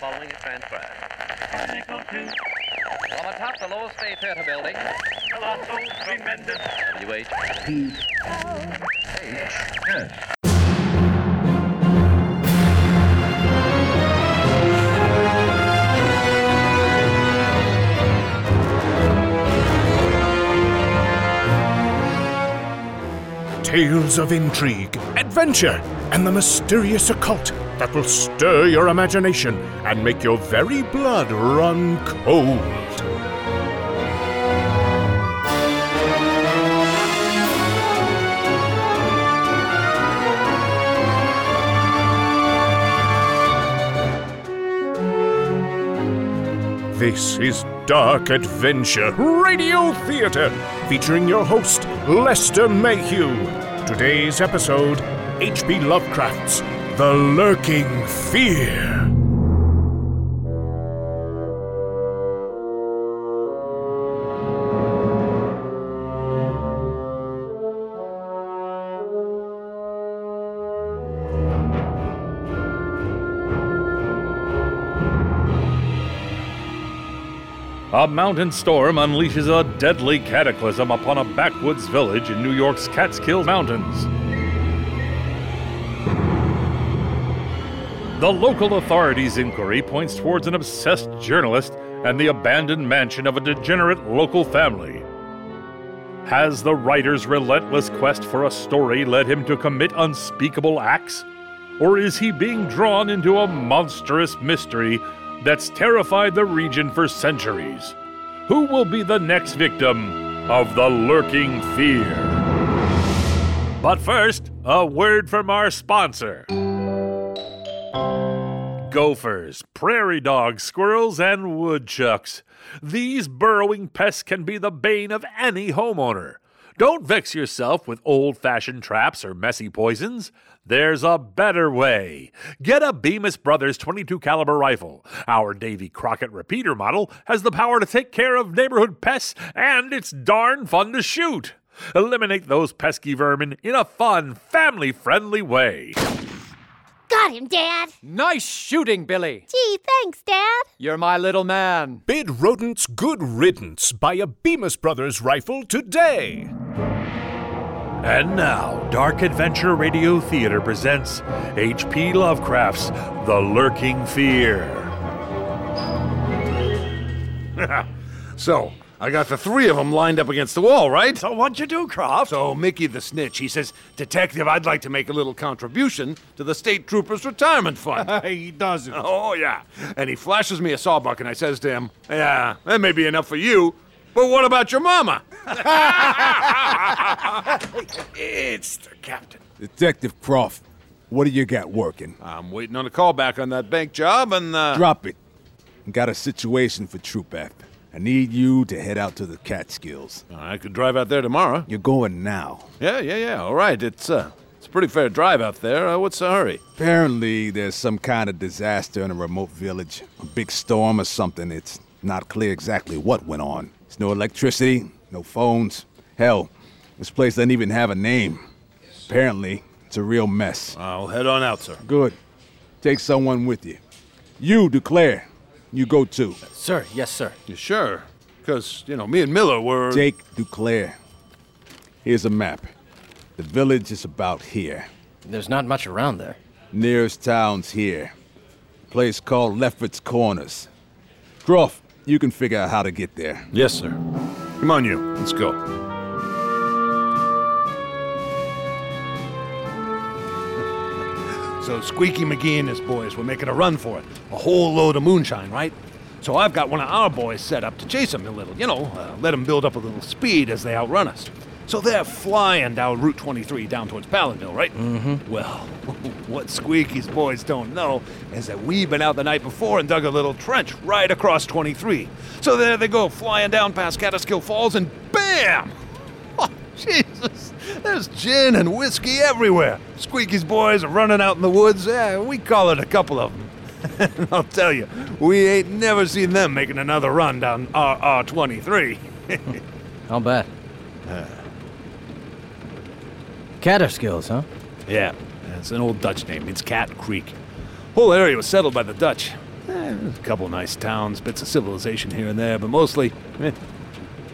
Following a transfer. From atop the Lower State Theater building. Colossal, tremendous. WH. Tales of intrigue, adventure, and the mysterious occult that will stir your imagination and make your very blood run cold. This is Dark Adventure Radio Theatre, featuring your host, Lester Mayhew. Today's episode H.P. Lovecraft's The Lurking Fear. A mountain storm unleashes a deadly cataclysm upon a backwoods village in New York's Catskill Mountains. The local authorities' inquiry points towards an obsessed journalist and the abandoned mansion of a degenerate local family. Has the writer's relentless quest for a story led him to commit unspeakable acts? Or is he being drawn into a monstrous mystery that's terrified the region for centuries? Who will be the next victim of the lurking fear? But first, a word from our sponsor. Gophers, prairie dogs, squirrels, and woodchucks. These burrowing pests can be the bane of any homeowner. Don't vex yourself with old fashioned traps or messy poisons. There's a better way. Get a Bemis Brothers 22 caliber rifle. Our Davy Crockett repeater model has the power to take care of neighborhood pests and it's darn fun to shoot. Eliminate those pesky vermin in a fun, family friendly way. Got him, Dad. Nice shooting, Billy. Gee, thanks, Dad. You're my little man. Bid rodents good riddance. by a Bemis Brothers rifle today. And now, Dark Adventure Radio Theater presents H.P. Lovecraft's The Lurking Fear. So, I got the three of them lined up against the wall, right? So what'd you do, Croft? So, Mickey the snitch, he says, Detective, I'd like to make a little contribution to the state trooper's retirement fund. he doesn't. oh, yeah. And he flashes me a sawbuck, and I says to him, Yeah, that may be enough for you, but what about your mama? it's the captain. Detective Croft, what do you got working? I'm waiting on a call back on that bank job, and, uh. Drop it. Got a situation for Troop F. I need you to head out to the Catskills. I could drive out there tomorrow. You're going now. Yeah, yeah, yeah. All right. It's uh, it's a pretty fair drive out there. Uh, what's the hurry? Apparently, there's some kind of disaster in a remote village. A big storm or something. It's not clear exactly what went on. There's no electricity, no phones. Hell, this place doesn't even have a name. Apparently, it's a real mess. I'll head on out, sir. Good. Take someone with you. You, Duclair. You go too. Sir, yes, sir. You sure? Because, you know, me and Miller were. Jake Duclair. Here's a map. The village is about here. There's not much around there. Nearest town's here. Place called Lefferts Corners. Croft, you can figure out how to get there. Yes, sir. Come on, you. Let's go. So Squeaky McGee and his boys were making a run for it. A whole load of moonshine, right? So I've got one of our boys set up to chase them a little, you know, uh, let them build up a little speed as they outrun us. So they're flying down Route 23 down towards Palenville, right? Mm-hmm. Well, what Squeaky's boys don't know is that we've been out the night before and dug a little trench right across 23. So there they go, flying down past Kaaterskill Falls, and bam! Jesus! There's gin and whiskey everywhere. Squeaky's boys are running out in the woods. Yeah, we call it a couple of them. I'll tell you, we ain't never seen them making another run down R 23. I'll bet. Kaaterskills, huh? Yeah, it's an old Dutch name. It's Cat Creek. Whole area was settled by the Dutch. Eh, a couple nice towns, bits of civilization here and there, but mostly, eh,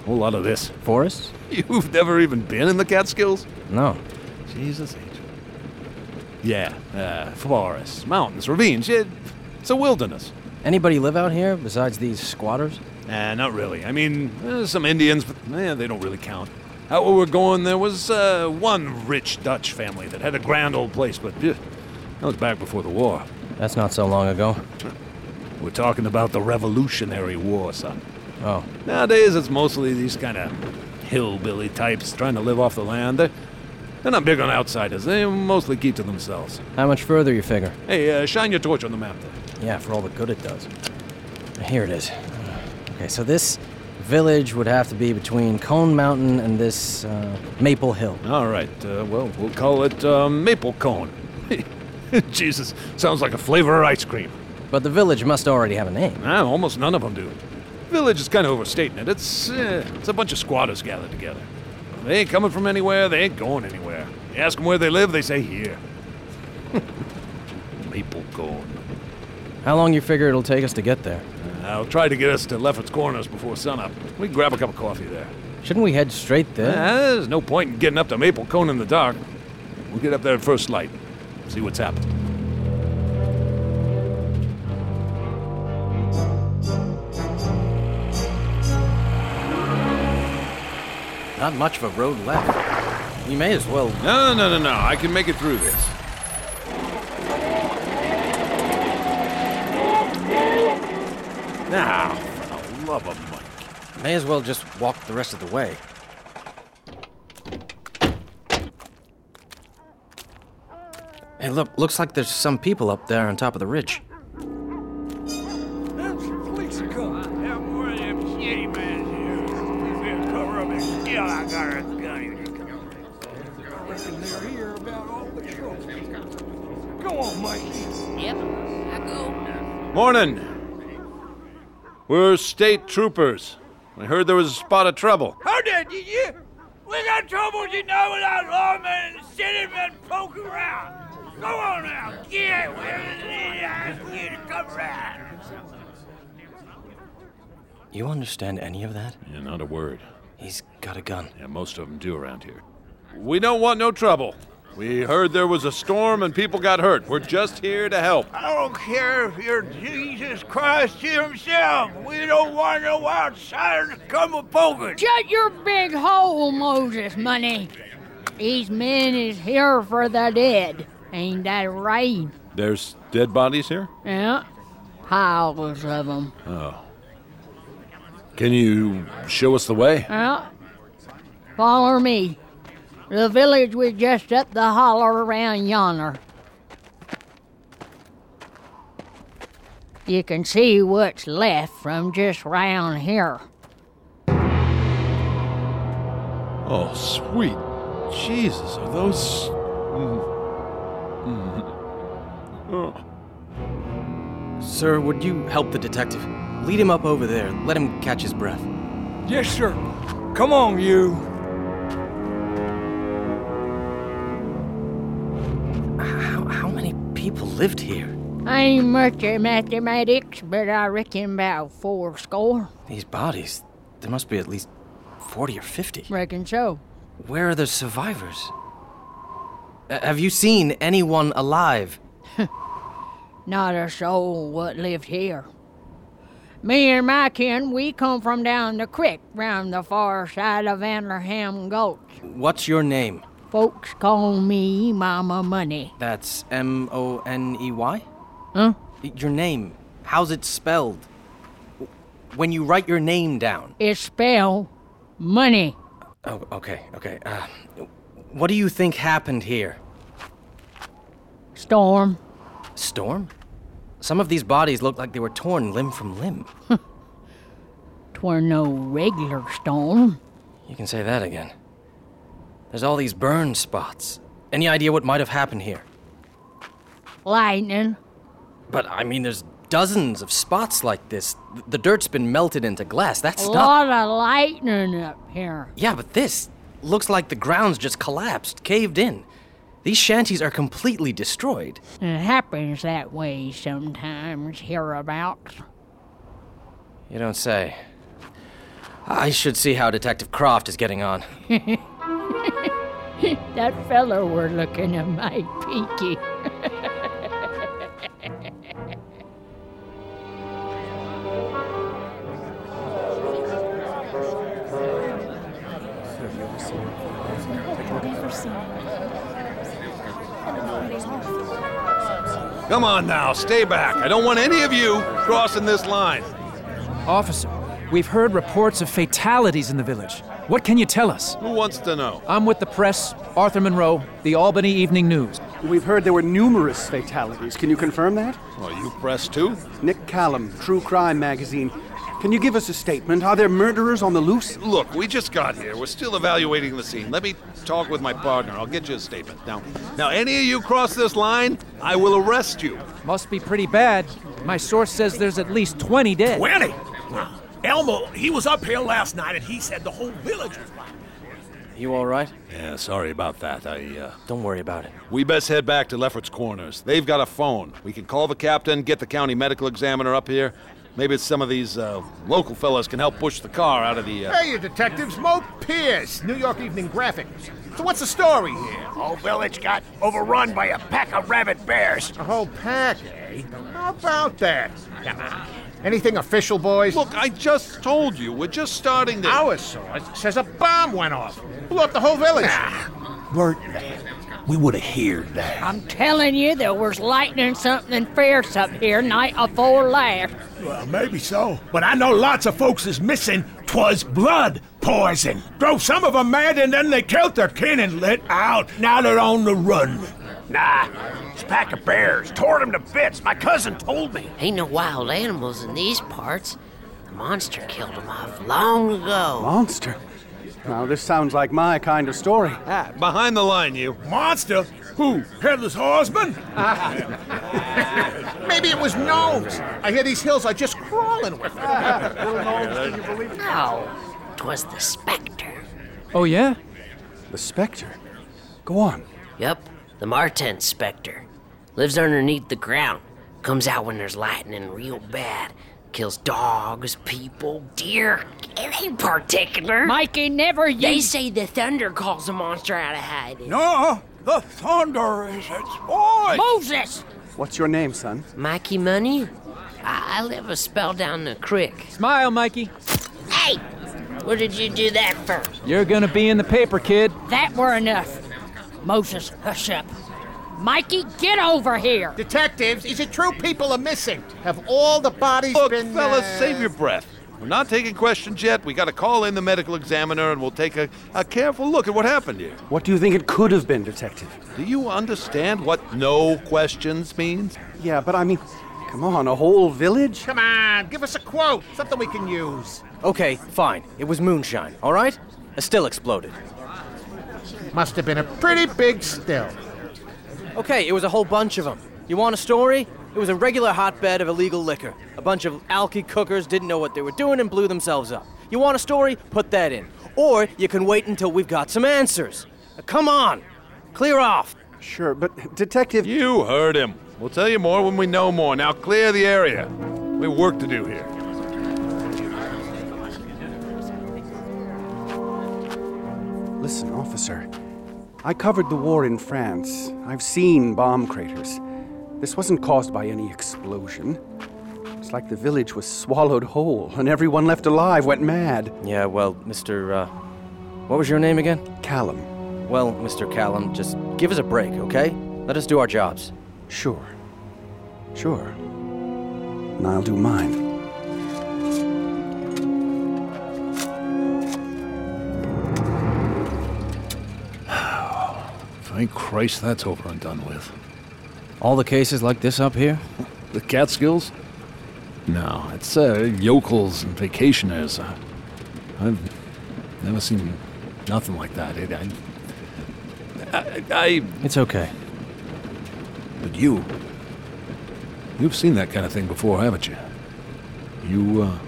whole lot of this. Forests? You've never even been in the Catskills? No. Jesus H. Yeah, uh, forests, mountains, ravines. It, it's a wilderness. Anybody live out here besides these squatters? Nah, not really. I mean, eh, some Indians, but eh, they don't really count. Out where we're going, there was uh, one rich Dutch family that had a grand old place, but eh, that was back before the war. That's not so long ago. We're talking about the Revolutionary War, son. Oh. Nowadays, it's mostly these kind of hillbilly types trying to live off the land. They're, they're not big on outsiders. They mostly keep to themselves. How much further you figure? Hey, uh, shine your torch on the map there. Yeah, for all the good it does. Here it is. Okay, so this village would have to be between Cone Mountain and this uh, Maple Hill. All right, uh, well, we'll call it uh, Maple Cone. Jesus, sounds like a flavor of ice cream. But the village must already have a name. Ah, almost none of them do. Village is kind of overstating it. It's, uh, it's a bunch of squatters gathered together. They ain't coming from anywhere, they ain't going anywhere. You ask them where they live, they say here. Maple Cone. How long you figure it'll take us to get there? I'll try to get us to Lefferts Corners before sunup. We can grab a cup of coffee there. Shouldn't we head straight there? Ah, there's no point in getting up to Maple Cone in the dark. We'll get up there at first light. See what's happening. Not much of a road left. We may as well. No, no, no, no. I can make it through this. Now, for the love of Mike. May as well just walk the rest of the way. Hey, look, looks like there's some people up there on top of the ridge. Morning. We're state troopers. I heard there was a spot of trouble. How did you? you? We got trouble, you know, without lawmen and city men poking around. Go on now. Get where they ask you to come around. You understand any of that? Yeah, not a word. He's got a gun. Yeah, most of them do around here. We don't want no trouble. We heard there was a storm and people got hurt. We're just here to help. I don't care if you're Jesus Christ himself. We don't want no outsiders to come a poking. Shut your big hole, Moses Money. These men is here for the dead. Ain't that right? There's dead bodies here? Yeah. Piles of them. Oh. Can you show us the way? Yeah. Follow me. The village was just up the holler around yonder. You can see what's left from just round here. Oh, sweet Jesus, are those. Sir, would you help the detective? Lead him up over there. Let him catch his breath. Yes, sir. Come on, you. How, how many people lived here? I ain't much at mathematics, but I reckon about four score. These bodies, there must be at least 40 or 50. Reckon so. Where are the survivors? Uh, have you seen anyone alive? Not a soul what lived here. Me and my kin, we come from down the creek, round the far side of Antlerham Gulch. What's your name? Folks call me Mama Money. That's M O N E Y? Huh? Your name. How's it spelled? When you write your name down. It's spelled money. Oh, okay, okay. Uh, what do you think happened here? Storm. Storm? Some of these bodies look like they were torn limb from limb. Twere no regular storm. You can say that again. There's all these burn spots. Any idea what might have happened here? Lightning. But I mean, there's dozens of spots like this. The dirt's been melted into glass. That's A not. lot of lightning up here. Yeah, but this looks like the ground's just collapsed, caved in. These shanties are completely destroyed. It happens that way sometimes hereabouts. You don't say. I should see how Detective Croft is getting on. That fellow we're looking at my peaky. Come on now, stay back. I don't want any of you crossing this line. Officer, we've heard reports of fatalities in the village. What can you tell us? Who wants to know? I'm with the press, Arthur Munroe, the Albany Evening News. We've heard there were numerous fatalities. Can you confirm that? Well, you press too? Nick Callum, True Crime Magazine. Can you give us a statement? Are there murderers on the loose? Look, we just got here. We're still evaluating the scene. Let me talk with my partner. I'll get you a statement. Now, now, any of you cross this line, I will arrest you. Must be pretty bad. My source says there's at least 20 dead. Twenty? Elmo, he was up here last night and he said the whole village was like You all right? Yeah, sorry about that. I, uh. Don't worry about it. We best head back to Lefferts Corners. They've got a phone. We can call the captain, get the county medical examiner up here. Maybe some of these uh, local fellas can help push the car out of the. Uh... Hey, you detectives. Mo Pierce, New York Evening Graphic. So what's the story here? Whole village got overrun by a pack of rabid bears. A whole pack, eh? How about that? Come on. Anything official, boys? Look, I just told you. We're just starting to. Our source says a bomb went off. Blew up the whole village. Bert, we would have heard that. I'm telling you, there was lightning something fierce up here night afore last. Well, maybe so. But I know lots of folks is missing. Twas blood poison. Drove some of 'em mad and then they killed their kin and lit out. Now they're on the run. Nah, it's a pack of bears. Tore them to bits. My cousin told me. Ain't no wild animals in these parts. The monster killed them off long ago. Monster? Now, this sounds like my kind of story. Ah, behind the line, you. Monster? Who? Headless horseman? Maybe it was gnomes. I hear these hills are just crawling with them. no, No, 'twas the specter. Oh, yeah? The Spectre? Go on. Yep, the Martense Spectre. Lives underneath the ground. Comes out when there's lightning real bad. Kills dogs, people, deer. It ain't particular. Mikey never They say the thunder calls the monster out of hiding. No, the thunder is its voice. Moses! What's your name, son? Mikey Money? I, I live a spell down the creek. Smile, Mikey. Hey! What did you do that for? You're gonna be in the paper, kid. That were enough. Moses, hush up. Mikey, get over here. Detectives, is it true people are missing? Have all the bodies Look, been. fellas, uh, save your breath. We're not taking questions yet. We got to call in the medical examiner and we'll take a, a careful look at what happened here. What do you think it could have been, Detective? Do you understand what no questions means? Yeah, but I mean, come on, a whole village? Come on, give us a quote. Something we can use. Okay, fine. It was moonshine, all right? A still exploded. Must have been a pretty big still. Okay, it was a whole bunch of them. You want a story? It was a regular hotbed of illegal liquor. A bunch of alky cookers didn't know what they were doing and blew themselves up. You want a story? Put that in. Or you can wait until we've got some answers. Now, come on, clear off. Sure, but Detective. You heard him. We'll tell you more when we know more. Now clear the area. We have work to do here. Listen, officer. I covered the war in France. I've seen bomb craters. This wasn't caused by any explosion. It's like the village was swallowed whole, and everyone left alive went mad. Yeah, well, Mr. Uh, what was your name again? Callum. Well, Mr. Callum, just give us a break, okay? Let us do our jobs. Sure. Sure. And I'll do mine. Thank Christ that's over and done with. All the cases like this up here? The Catskills? No, it's uh, yokels and vacationers. Uh, I've never seen nothing like that. It, I, I, I. It's okay. But you. You've seen that kind of thing before, haven't you? You, uh.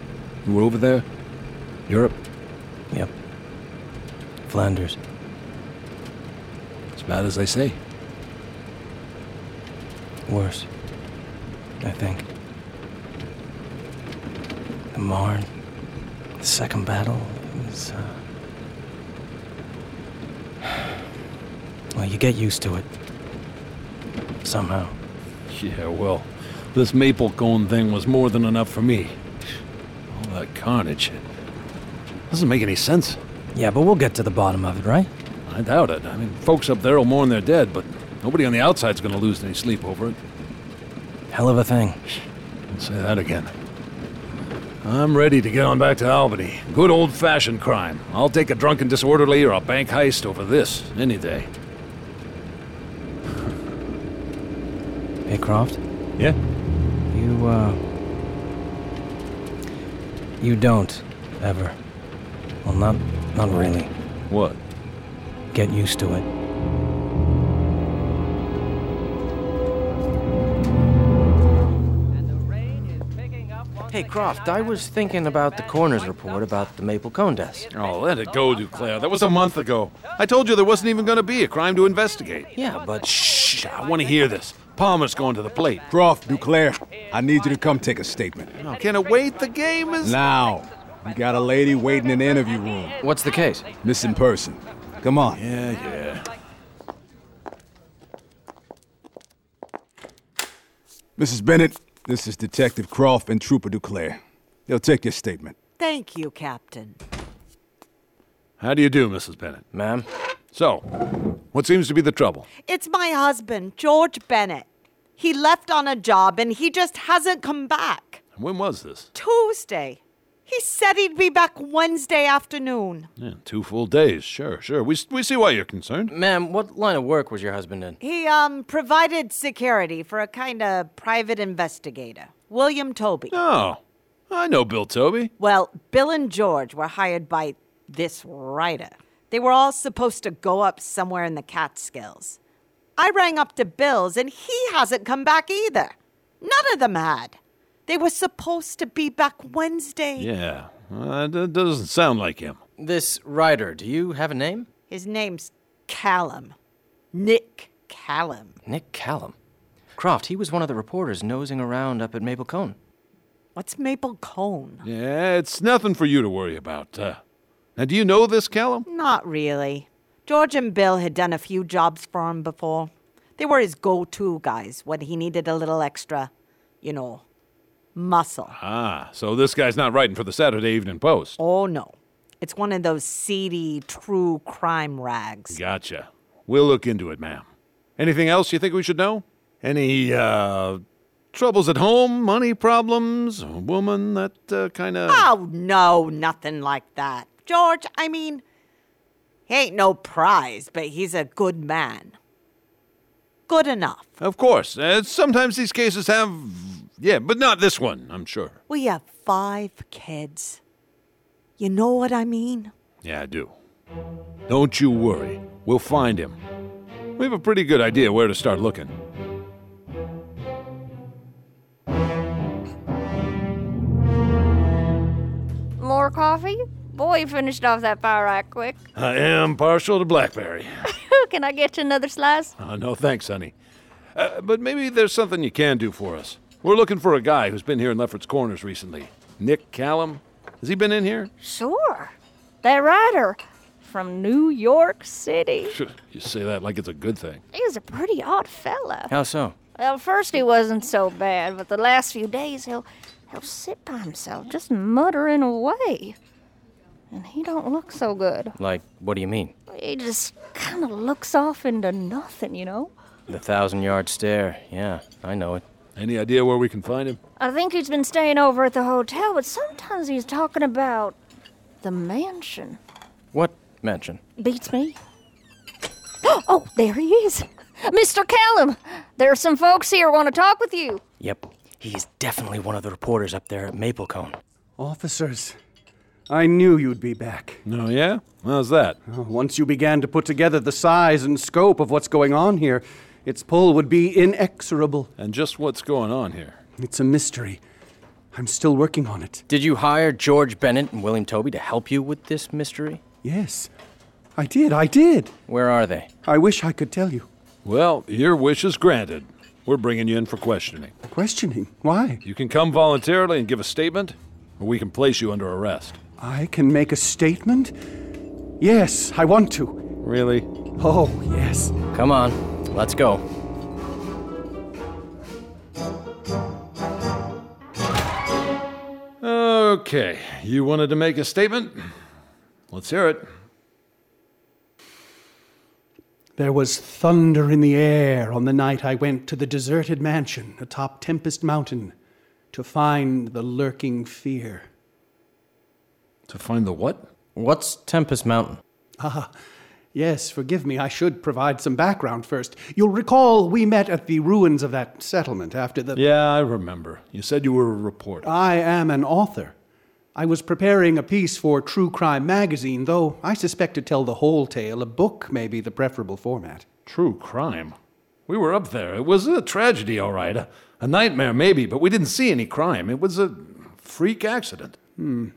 You were over there? Europe? Yep. Flanders. As bad as they say. worse. I think. The Marne, the second battle was. Uh... Well, you get used to it. Somehow. Yeah, well, this maple cone thing was more than enough for me. All that carnage. Doesn't make any sense. Yeah, but we'll get to the bottom of it, right? I doubt it. I mean, folks up there will mourn their dead, but nobody on the outside's gonna lose any sleep over it. Hell of a thing. Don't say that again. I'm ready to get on back to Albany. Good old fashioned crime. I'll take a drunken disorderly or a bank heist over this any day. Hey, Croft? Yeah? You, uh. You don't, ever. Well, not. not really. What? Get used to it. Hey, Croft, I was thinking about the coroner's report about the maple cone deaths. Oh, let it go, Duclair. That was a month ago. I told you there wasn't even going to be a crime to investigate. Yeah, but. Shh, I want to hear this. Palmer's going to the plate. Croft, Duclair, I need you to come take a statement. Oh, can it wait? The game is. Now. We got a lady waiting in the interview room. What's the case? Missing person. Come on. Yeah, yeah. Mrs. Bennett, this is Detective Croft and Trooper Duclair. They'll take your statement. Thank you, Captain. How do you do, Mrs. Bennett? Ma'am? So, what seems to be the trouble? It's my husband, George Bennett. He left on a job and he just hasn't come back. When was this? Tuesday. He said he'd be back Wednesday afternoon. Yeah, two full days. Sure, sure. We, we see why you're concerned. Ma'am, what line of work was your husband in? He um provided security for a kind of private investigator, William Toby. Oh, I know Bill Toby. Well, Bill and George were hired by this writer. They were all supposed to go up somewhere in the Catskills. I rang up to Bill's and he hasn't come back either. None of them had. They were supposed to be back Wednesday. Yeah, uh, that doesn't sound like him. This writer, do you have a name? His name's Callum. Nick Callum. Nick Callum. Croft, he was one of the reporters nosing around up at Maple Cone. What's Maple Cone? Yeah, it's nothing for you to worry about. Uh, now, do you know this, Callum? Not really. George and Bill had done a few jobs for him before. They were his go to guys when he needed a little extra, you know, muscle. Ah, so this guy's not writing for the Saturday Evening Post. Oh, no. It's one of those seedy, true crime rags. Gotcha. We'll look into it, ma'am. Anything else you think we should know? Any, uh, troubles at home? Money problems? A woman? That uh, kind of. Oh, no, nothing like that. George, I mean, he ain't no prize, but he's a good man. Good enough. Of course. Uh, sometimes these cases have. Yeah, but not this one, I'm sure. We have five kids. You know what I mean? Yeah, I do. Don't you worry. We'll find him. We have a pretty good idea where to start looking. More coffee? Boy, you finished off that pie right quick. I am partial to blackberry. Can I get you another slice? Uh, no thanks, honey. Uh, but maybe there's something you can do for us. We're looking for a guy who's been here in Lefferts Corners recently. Nick Callum. Has he been in here? Sure. That writer from New York City. You say that like it's a good thing. He's a pretty odd fella. How so? Well, first he wasn't so bad, but the last few days he'll he'll sit by himself, just muttering away. And he don't look so good. Like, what do you mean? He just kind of looks off into nothing, you know? The thousand yard stare. Yeah, I know it. Any idea where we can find him? I think he's been staying over at the hotel, but sometimes he's talking about the mansion. What mansion? Beats me. Oh, there he is. Mr. Callum, there are some folks here want to talk with you. Yep, he's definitely one of the reporters up there at Maple Cone. Officers, I knew you'd be back. Oh, yeah? How's that? Oh, once you began to put together the size and scope of what's going on here, its pull would be inexorable. And just what's going on here? It's a mystery. I'm still working on it. Did you hire George Bennett and William Toby to help you with this mystery? Yes, I did, I did. Where are they? I wish I could tell you. Well, your wish is granted. We're bringing you in for questioning. Questioning? Why? You can come voluntarily and give a statement, or we can place you under arrest. I can make a statement? Yes, I want to. Really? Oh, yes. Come on, let's go. Okay, you wanted to make a statement? Let's hear it. There was thunder in the air on the night I went to the deserted mansion atop Tempest Mountain to find the lurking fear. To find the what? What's Tempest Mountain? Ah, yes, forgive me, I should provide some background first. You'll recall we met at the ruins of that settlement after the. Yeah, I remember. You said you were a reporter. I am an author. I was preparing a piece for True Crime magazine, though I suspect to tell the whole tale, a book may be the preferable format. True crime? We were up there. It was a tragedy, all right. A, a nightmare, maybe, but we didn't see any crime. It was a freak accident. Hmm.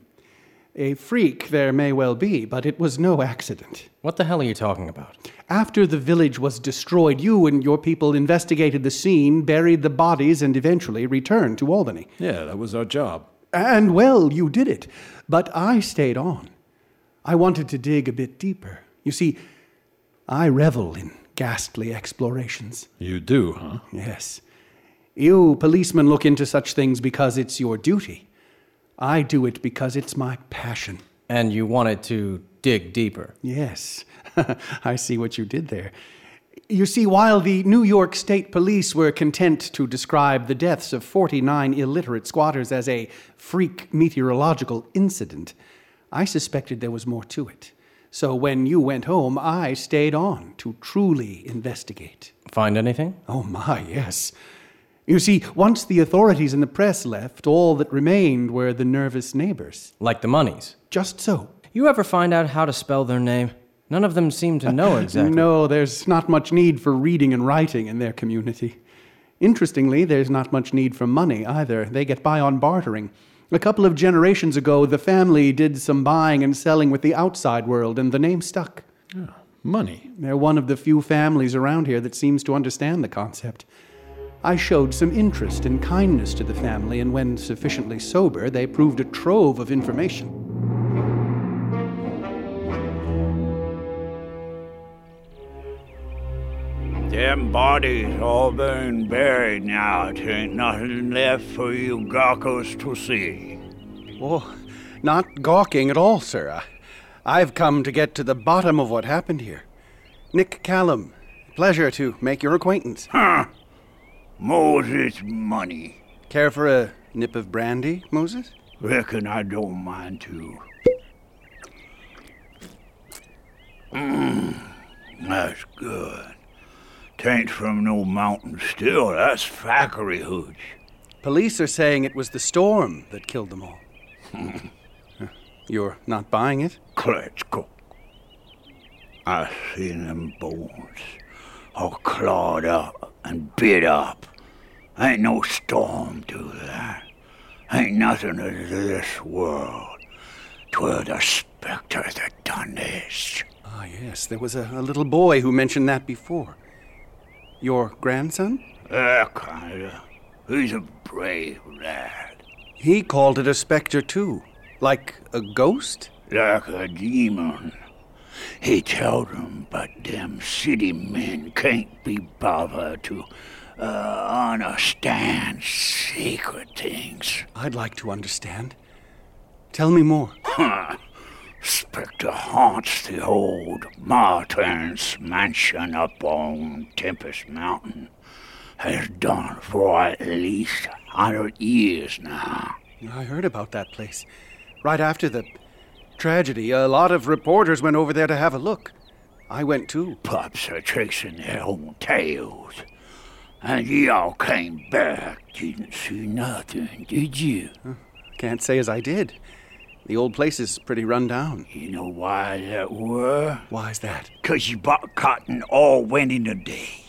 A freak there may well be, but it was no accident. What the hell are you talking about? After the village was destroyed, you and your people investigated the scene, buried the bodies, and eventually returned to Albany. Yeah, that was our job. And well, you did it. But I stayed on. I wanted to dig a bit deeper. You see, I revel in ghastly explorations. You do, huh? Yes. You policemen look into such things because it's your duty. I do it because it's my passion. And you wanted to dig deeper? Yes. I see what you did there. You see, while the New York State Police were content to describe the deaths of 49 illiterate squatters as a freak meteorological incident, I suspected there was more to it. So when you went home, I stayed on to truly investigate. Find anything? Oh, my, yes. You see, once the authorities and the press left, all that remained were the nervous neighbors. Like the monies? Just so. You ever find out how to spell their name? None of them seem to know exactly. no, there's not much need for reading and writing in their community. Interestingly, there's not much need for money either. They get by on bartering. A couple of generations ago, the family did some buying and selling with the outside world, and the name stuck. Yeah, money. They're one of the few families around here that seems to understand the concept. I showed some interest and kindness to the family, and when sufficiently sober, they proved a trove of information. Them bodies all been buried now. There ain't nothing left for you gawkers to see. Oh, not gawking at all, sir. I've come to get to the bottom of what happened here. Nick Callum, pleasure to make your acquaintance. Huh. Moses money. Care for a nip of brandy, Moses? Reckon I don't mind too. Mmm, that's good. Tain't from no mountain still, that's factory hooch. Police are saying it was the storm that killed them all. You're not buying it? Klitschko. I seen them bones all clawed up and bit up. Ain't no storm do that. Ain't nothing of this world. Twere the spectre that done this. Ah, yes, there was a, a little boy who mentioned that before. Your grandson? Yeah, kinda. He's a brave lad. He called it a spectre, too. Like a ghost? Like a demon. He told 'em, but them city men can't be bothered to uh, understand secret things. I'd like to understand. Tell me more. Spectre haunts the old Martense mansion up on Tempest Mountain. Has done for at least a hundred years now. I heard about that place. Right after the tragedy, a lot of reporters went over there to have a look. I went too. Pups are chasing their own tails. And y'all came back, didn't see nothing, did you? Can't say as I did. The old place is pretty run down. You know why that were? Why's that? 'Cause you bought cotton all went in a day.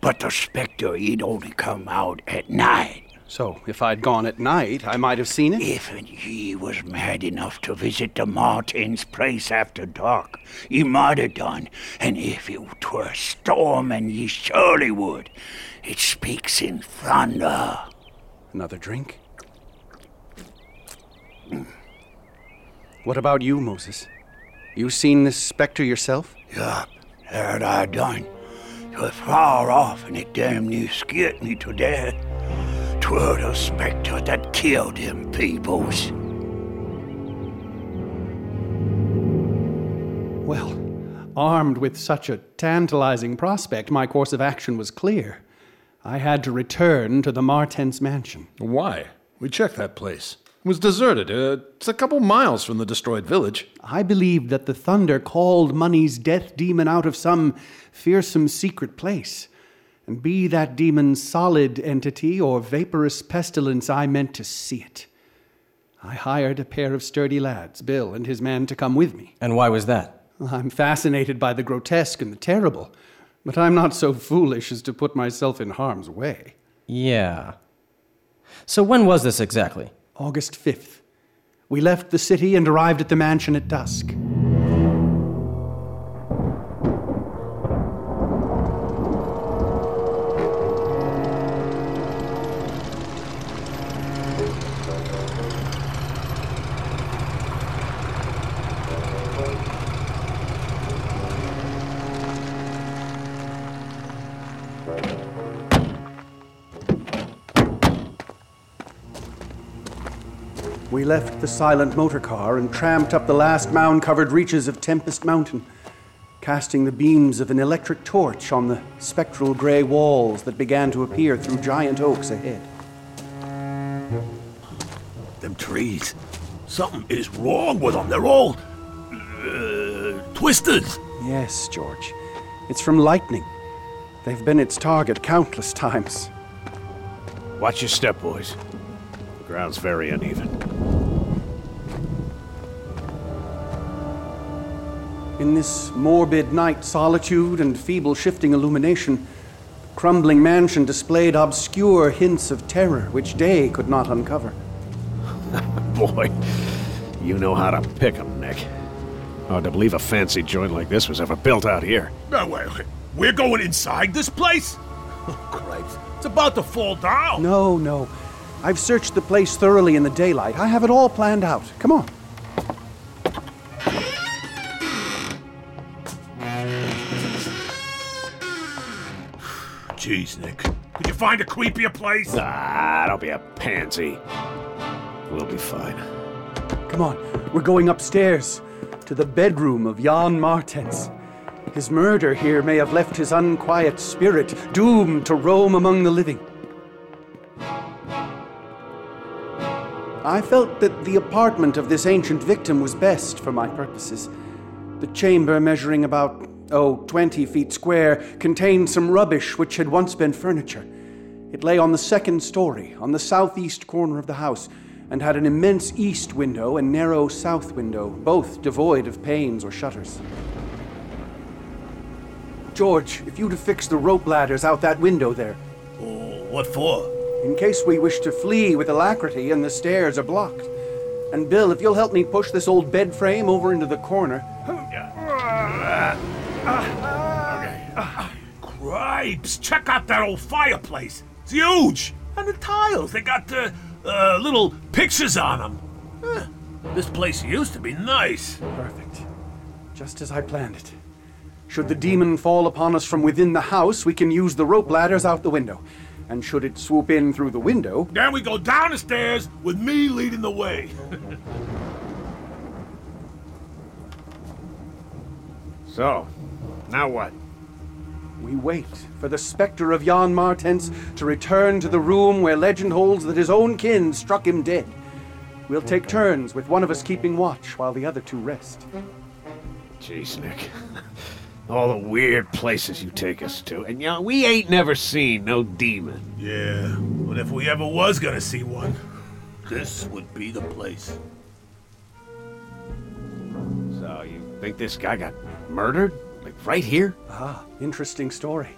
But the spectre, it only come out at night. So, if I'd gone at night, I might have seen it? If ye was mad enough to visit the Martense place after dark, ye might have done. And if it were storming, ye surely would. It speaks in thunder. Another drink? What about you, Moses? You seen this specter yourself? Yup, that I done. It was far off, and it damn near scared me to death. 'Twere the specter that killed them peoples. Well, armed with such a tantalizing prospect, my course of action was clear. I had to return to the Martense mansion. Why? We checked that place. It was deserted. Uh, it's a couple miles from the destroyed village. I believed that the thunder called Money's death demon out of some fearsome secret place. And be that demon solid entity or vaporous pestilence, I meant to see it. I hired a pair of sturdy lads, Bill and his man, to come with me. And why was that? I'm fascinated by the grotesque and the terrible, but I'm not so foolish as to put myself in harm's way. Yeah. So when was this exactly? August 5th. We left the city and arrived at the mansion at dusk. Left the silent motor car and tramped up the last mound covered reaches of Tempest Mountain, casting the beams of an electric torch on the spectral gray walls that began to appear through giant oaks ahead. Them trees. Something is wrong with them. They're all. Uh, twisted. Yes, George. It's from lightning. They've been its target countless times. Watch your step, boys. The ground's very uneven. In this morbid night solitude and feeble shifting illumination, the crumbling mansion displayed obscure hints of terror which day could not uncover. Boy, you know how to pick 'em, Nick. Hard to believe a fancy joint like this was ever built out here. No, wait, wait. We're going inside this place? Oh, Christ. It's about to fall down. No, no. I've searched the place thoroughly in the daylight. I have it all planned out. Come on. Jeez, Nick. Could you find a creepier place? Ah, don't be a pansy. We'll be fine. Come on. We're going upstairs to the bedroom of Jan Martense. His murder here may have left his unquiet spirit doomed to roam among the living. I felt that the apartment of this ancient victim was best for my purposes. The chamber, measuring about, oh, 20 feet square, contained some rubbish which had once been furniture. It lay on the second story, on the southeast corner of the house, and had an immense east window and narrow south window, both devoid of panes or shutters. George, if you'd have fixed the rope ladders out that window there. Oh, what for? In case we wish to flee with alacrity and the stairs are blocked. And Bill, if you'll help me push this old bed frame over into the corner. Cripes! Check out that old fireplace. It's huge. And the tiles, they got uh, uh, little pictures on them. Huh. This place used to be nice. Perfect. Just as I planned it. Should the demon fall upon us from within the house, we can use the rope ladders out the window. And should it swoop in through the window, Then we go down the stairs with me leading the way. So, now what? we wait for the specter of Jan Martense to return to the room where legend holds that his own kin struck him dead. We'll take turns with one of us keeping watch while the other two rest. Jeez, Nick. All the weird places you take us to. And, you know, we ain't never seen no demon. Yeah, but if we ever was gonna see one, this would be the place. So, you think this guy got murdered? Right here? Ah, interesting story.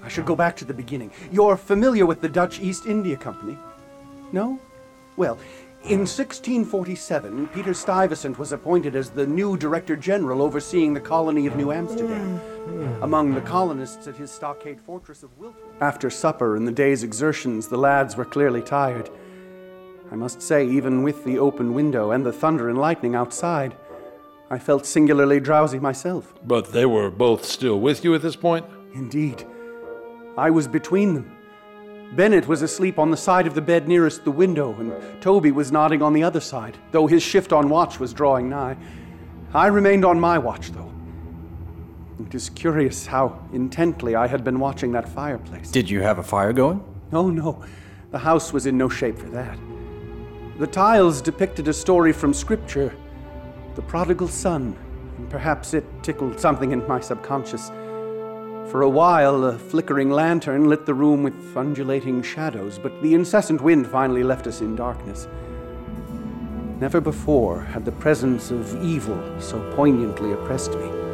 I should go back to the beginning. You're familiar with the Dutch East India Company? No? Well, in 1647, Peter Stuyvesant was appointed as the new Director General overseeing the colony of New Amsterdam, among the colonists at his stockade fortress of Wilton. After supper and the day's exertions, the lads were clearly tired. I must say, even with the open window and the thunder and lightning outside, I felt singularly drowsy myself. But they were both still with you at this point? Indeed. I was between them. Bennett was asleep on the side of the bed nearest the window, and Toby was nodding on the other side, though his shift on watch was drawing nigh. I remained on my watch, though. It is curious how intently I had been watching that fireplace. Did you have a fire going? Oh, no. The house was in no shape for that. The tiles depicted a story from Scripture the prodigal son, and perhaps it tickled something in my subconscious. For a while, a flickering lantern lit the room with undulating shadows, but the incessant wind finally left us in darkness. Never before had the presence of evil so poignantly oppressed me.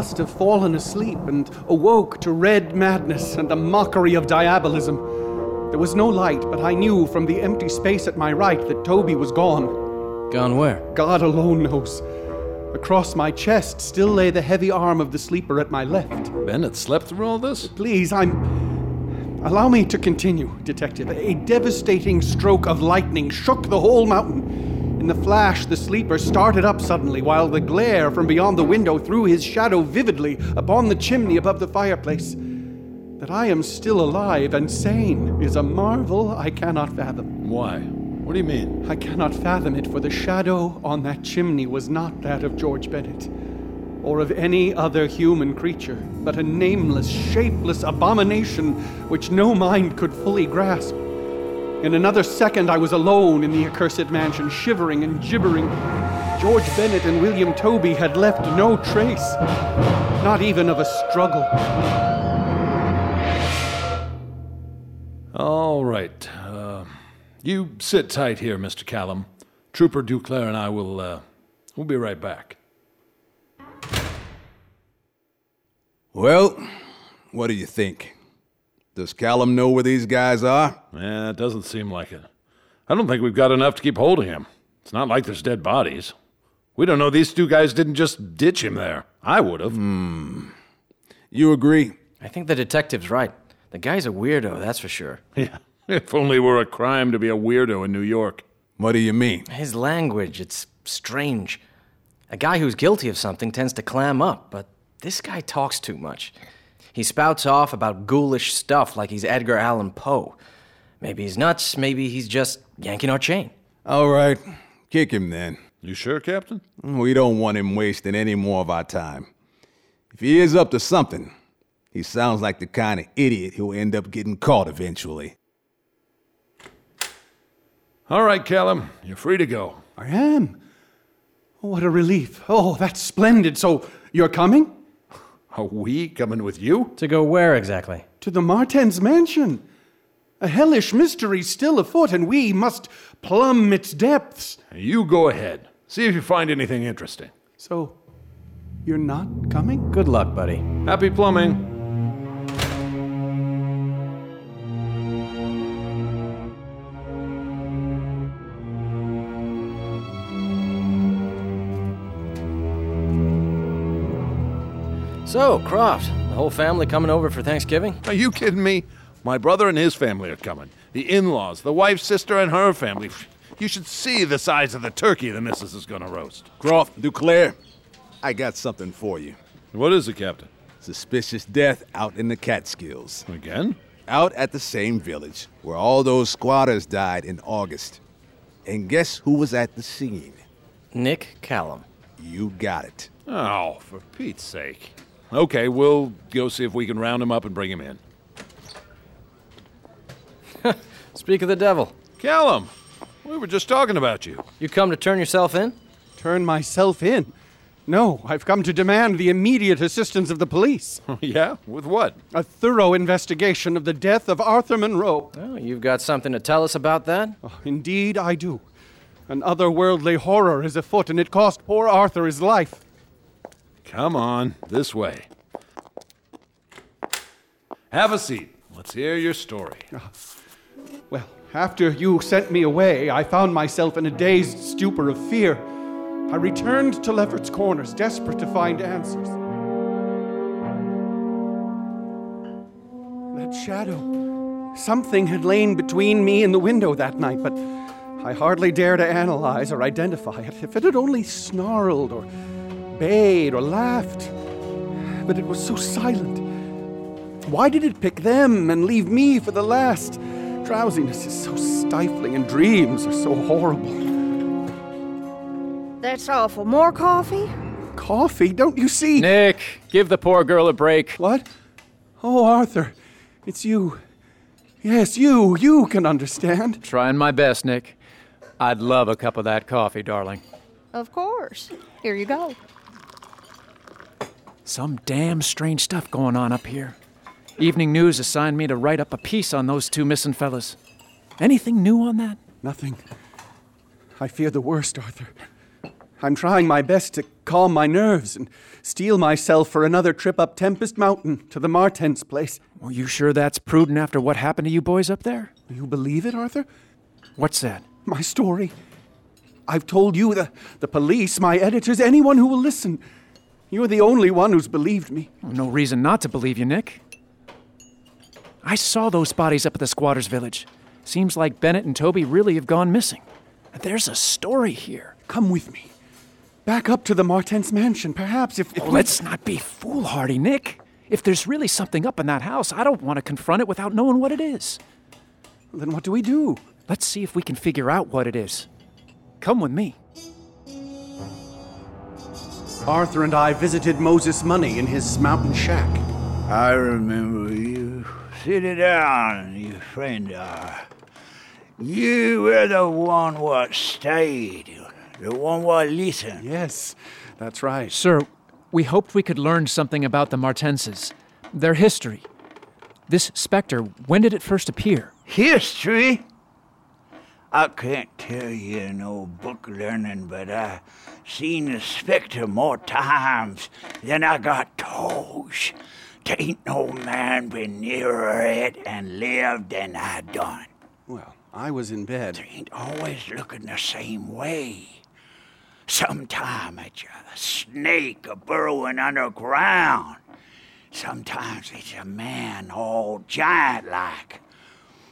Must have fallen asleep and awoke to red madness and the mockery of diabolism. There was no light, but I knew from the empty space at my right that Toby was gone. Gone where? God alone knows. Across my chest still lay the heavy arm of the sleeper at my left. Bennett slept through all this? Please, I'm. Allow me to continue, Detective. A devastating stroke of lightning shook the whole mountain. In the flash, the sleeper started up suddenly, while the glare from beyond the window threw his shadow vividly upon the chimney above the fireplace. That I am still alive and sane is a marvel I cannot fathom. Why? What do you mean? I cannot fathom it, for the shadow on that chimney was not that of George Bennett, or of any other human creature, but a nameless, shapeless abomination which no mind could fully grasp. In another second, I was alone in the accursed mansion, shivering and gibbering. George Bennett and William Toby had left no trace, not even of a struggle. All right. Uh, you sit tight here, Mr. Callum. Trooper Duclair and I will, uh, we'll be right back. Well, what do you think? Does Callum know where these guys are? Yeah, it doesn't seem like it. I don't think we've got enough to keep holding him. It's not like there's dead bodies. We don't know these two guys didn't just ditch him there. I would have. Hmm. You agree? I think the detective's right. The guy's a weirdo, that's for sure. Yeah. If only it were a crime to be a weirdo in New York. What do you mean? His language, it's strange. A guy who's guilty of something tends to clam up, but this guy talks too much. He spouts off about ghoulish stuff like he's Edgar Allan Poe. Maybe he's nuts, maybe he's just yanking our chain. All right. Kick him then. You sure, Captain? We don't want him wasting any more of our time. If he is up to something, he sounds like the kind of idiot who'll end up getting caught eventually. All right, Callum, you're free to go. I am. Oh, what a relief. Oh, that's splendid. So, you're coming? Are we coming with you? To go where exactly? To the Martense mansion. A hellish mystery still afoot, and we must plumb its depths. You go ahead. See if you find anything interesting. So, you're not coming? Good luck, buddy. Happy plumbing. So, Croft, the whole family coming over for Thanksgiving? Are you kidding me? My brother and his family are coming. The in laws, the wife's sister and her family. You should see the size of the turkey the missus is going to roast. Croft, Duclair, I got something for you. What is it, Captain? Suspicious death out in the Catskills. Again? Out at the same village where all those squatters died in August. And guess who was at the scene? Nick Callum. You got it. Oh, for Pete's sake. Okay, we'll go see if we can round him up and bring him in. Speak of the devil. Callum, we were just talking about you. You come to turn yourself in? Turn myself in? No, I've come to demand the immediate assistance of the police. yeah? With what? A thorough investigation of the death of Arthur Munroe. Oh, you've got something to tell us about that? Oh, indeed, I do. An otherworldly horror is afoot, and it cost poor Arthur his life. Come on, this way. Have a seat. Let's hear your story. Ah, well, after you sent me away, I found myself in a dazed stupor of fear. I returned to Lefferts Corners, desperate to find answers. That shadow. Something had lain between me and the window that night, but I hardly dare to analyze or identify it. If it had only snarled or bayed or laughed. But it was so silent. Why did it pick them and leave me for the last? Drowsiness is so stifling, and dreams are so horrible. That's awful. More coffee? Coffee? Don't you see? Nick, give the poor girl a break. What? Oh, Arthur, it's you. Yes, you. You can understand. Trying my best, Nick. I'd love a cup of that coffee, darling. Of course. Here you go. Some damn strange stuff going on up here. Evening News assigned me to write up a piece on those two missing fellas. Anything new on that? Nothing. I fear the worst, Arthur. I'm trying my best to calm my nerves and steel myself for another trip up Tempest Mountain to the Martense place. Are you sure that's prudent after what happened to you boys up there? You believe it, Arthur? What's that? My story. I've told you, the, the police, my editors, anyone who will listen. You're the only one who's believed me. Oh, no reason not to believe you, Nick. I saw those bodies up at the squatters' village. Seems like Bennett and Toby really have gone missing. There's a story here. Come with me. Back up to the Martense mansion, perhaps, if. if oh, we- let's not be foolhardy, Nick. If there's really something up in that house, I don't want to confront it without knowing what it is. Then what do we do? Let's see if we can figure out what it is. Come with me. Arthur and I visited Moses Money in his mountain shack. I remember you. Sit down, you friend are. You were the one what stayed, the one what listened. Yes, that's right. Sir, we hoped we could learn something about the Martenses, their history. This specter, when did it first appear? History? I can't tell you no book learning, but I seen the specter more times than I got toes. There ain't no man been nearer it and lived than I done. Well, I was in bed. There ain't always looking the same way. Sometime it's a snake a burrowing underground. Sometimes it's a man all giant like.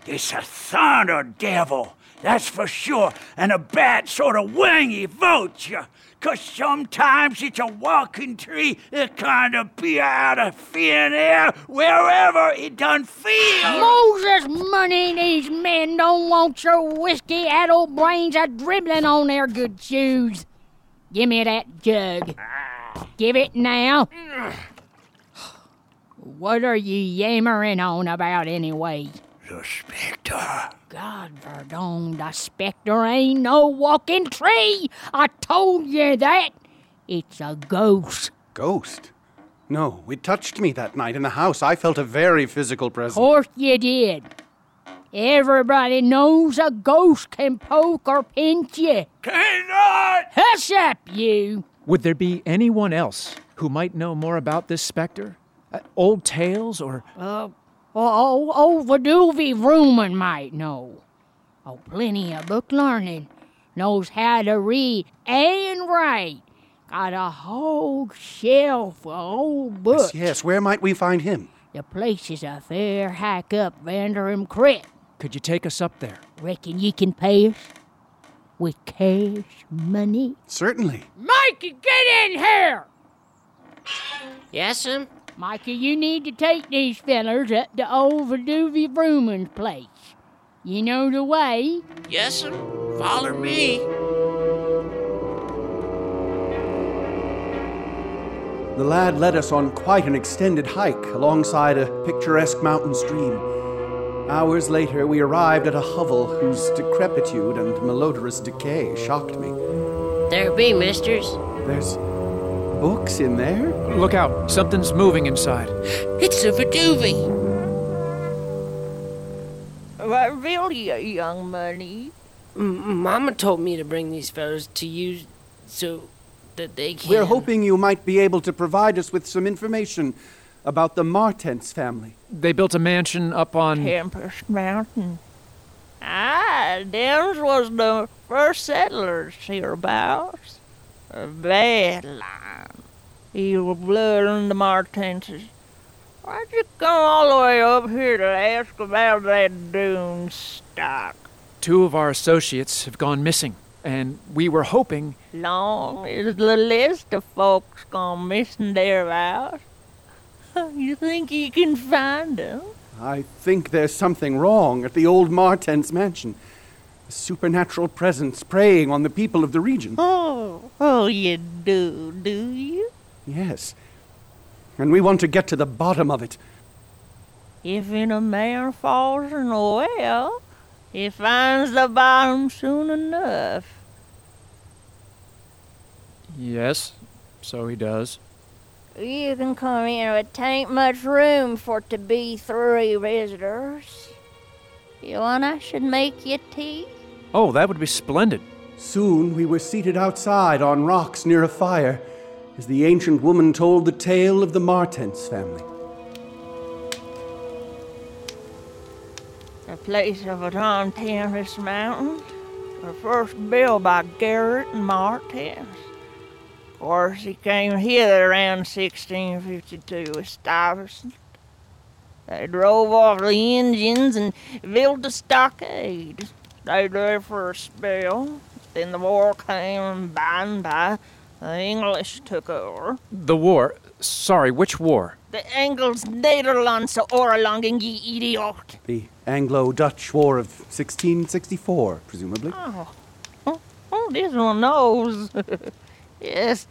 It's a thunder devil, that's for sure, and a bad sort of wingy vulture. Cause sometimes it's a walking tree that kind of be out of thin air wherever it done feel. Moses Money these men don't want your whiskey addled brains a dribbling on their good shoes. Give me that jug. Give it now. What are you yammering on about anyway? The specter. God verdon, the specter ain't no walking tree. I told you that. It's a ghost. Ghost? No, it touched me that night in the house. I felt a very physical presence. Of Course you did. Everybody knows a ghost can poke or pinch you. Cannot! Hush up, you. Would there be anyone else who might know more about this specter? Uh, old tales or. Uh, oh, oh, oh Viduvy Ruman might know. Oh, plenty of book learning. Knows how to read and write. Got a whole shelf of old books. Yes, yes, where might we find him? The place is a fair hack up Vanderham Creek. Could you take us up there? Reckon you can pay us with cash money? Certainly. Mikey, get in here! Yes'm? Mikey, you need to take these fellers up to old Viduvy Ruman's place. You know the way. Yes'm. Follow me. The lad led us on quite an extended hike alongside a picturesque mountain stream. Hours later, we arrived at a hovel whose decrepitude and malodorous decay shocked me. There be, misters. There's books in there? Look out, something's moving inside. It's a Viduvie. What really, young money? Mama told me to bring these fellows to you so that they can. We're hoping you might be able to provide us with some information about the Martense family. They built a mansion up on. Tempest Mountain. Ah, them was the first settlers hereabouts. A bad line. Evil blood in the Martenses. Why'd you come all the way up here to ask about that dune stock? Two of our associates have gone missing, and we were hoping. Long is the list of folks gone missing thereabouts. You think you can find them? I think there's something wrong at the old Martense mansion. A supernatural presence preying on the people of the region. Oh, oh, you do, do you? Yes. And we want to get to the bottom of it. If in a man falls in a well, he finds the bottom soon enough. Yes, so he does. You can come in, but tain't much room for to be three visitors. You want I should make you tea? Oh, that would be splendid. Soon we were seated outside on rocks near a fire as the ancient woman told the tale of the Martense family. The place of it on Tempest Mountain was first built by Garrett and Martense. Of course, he came hither around 1652 with Stuyvesant. They drove off the Indians and built a stockade. Stayed there for a spell. Then the war came, and by and by, the English took over. The war. Sorry, which war? The Engels Nederlandse oorlogen, ye idiot. The Anglo Dutch War of 1664, presumably. Oh, oh, oh this one knows. yes.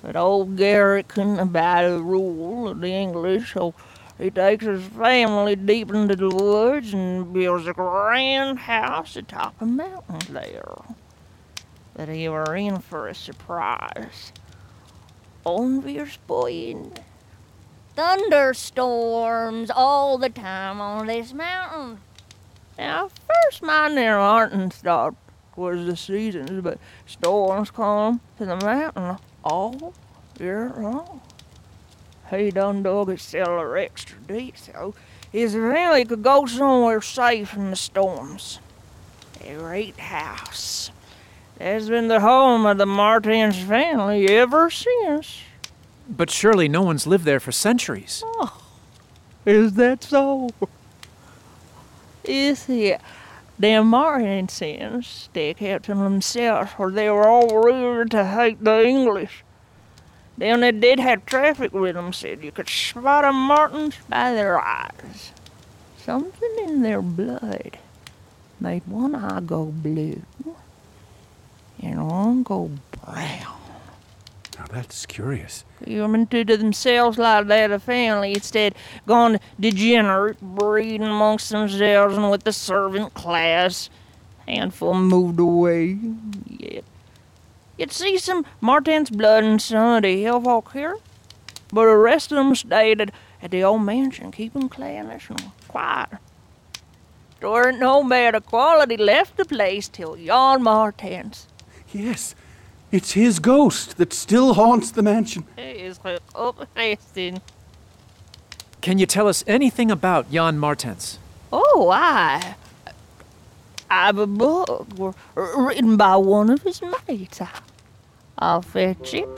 But old Garrett couldn't abide the rule of the English, so he takes his family deep into the woods and builds a grand house atop a mountain there. But he were in for a surprise. Onweersbuien. Thunderstorms all the time on this mountain. Now, first my near Martin thought was the seasons, but storms come to the mountain all year long. He done dug his cellar extra deep so his family could go somewhere safe from the storms. A great house. That's been the home of the Martense family ever since. But surely no one's lived there for centuries. Oh, is that so? Is it? Them Martinsons, they kept to themselves, for they were all reared to hate the English. Then they did have traffic with them, said you could spot a Martense by their eyes. Something in their blood made one eye go blue and one go brown. Now that's curious. Human to themselves like that a family instead gone degenerate, breeding amongst themselves and with the servant class. Handful moved away. Yet, you'd see some Martense blood and some of the hill folk here, but the rest of them stayed at, at the old mansion, keeping cleanliness and quiet. There weren't no better quality left the place till Jan Martense. Yes, it's his ghost that still haunts the mansion. Is uplifting. Can you tell us anything about Jan Martense? Oh, I. I've a book written by one of his mates. I, I'll fetch it.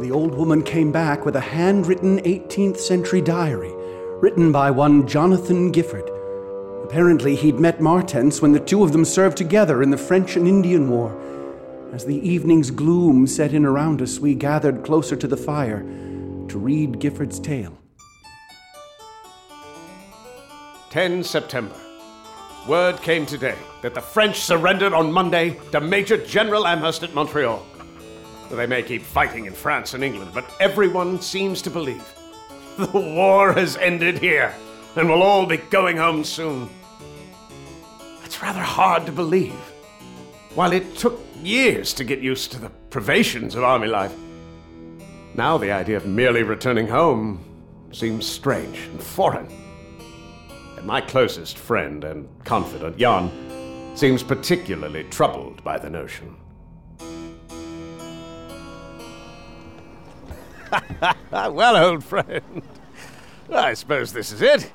The old woman came back with a handwritten 18th century diary, written by one Jonathan Gifford. Apparently, he'd met Martense when the two of them served together in the French and Indian War. As the evening's gloom set in around us, we gathered closer to the fire to read Gifford's tale. 10 September. Word came today that the French surrendered on Monday to Major General Amherst at Montreal. They may keep fighting in France and England, but everyone seems to believe the war has ended here and we'll all be going home soon. It's rather hard to believe. While it took years to get used to the privations of army life, Now the idea of merely returning home seems strange and foreign. And my closest friend and confidant, Jan, seems particularly troubled by the notion. well, old friend, I suppose this is it.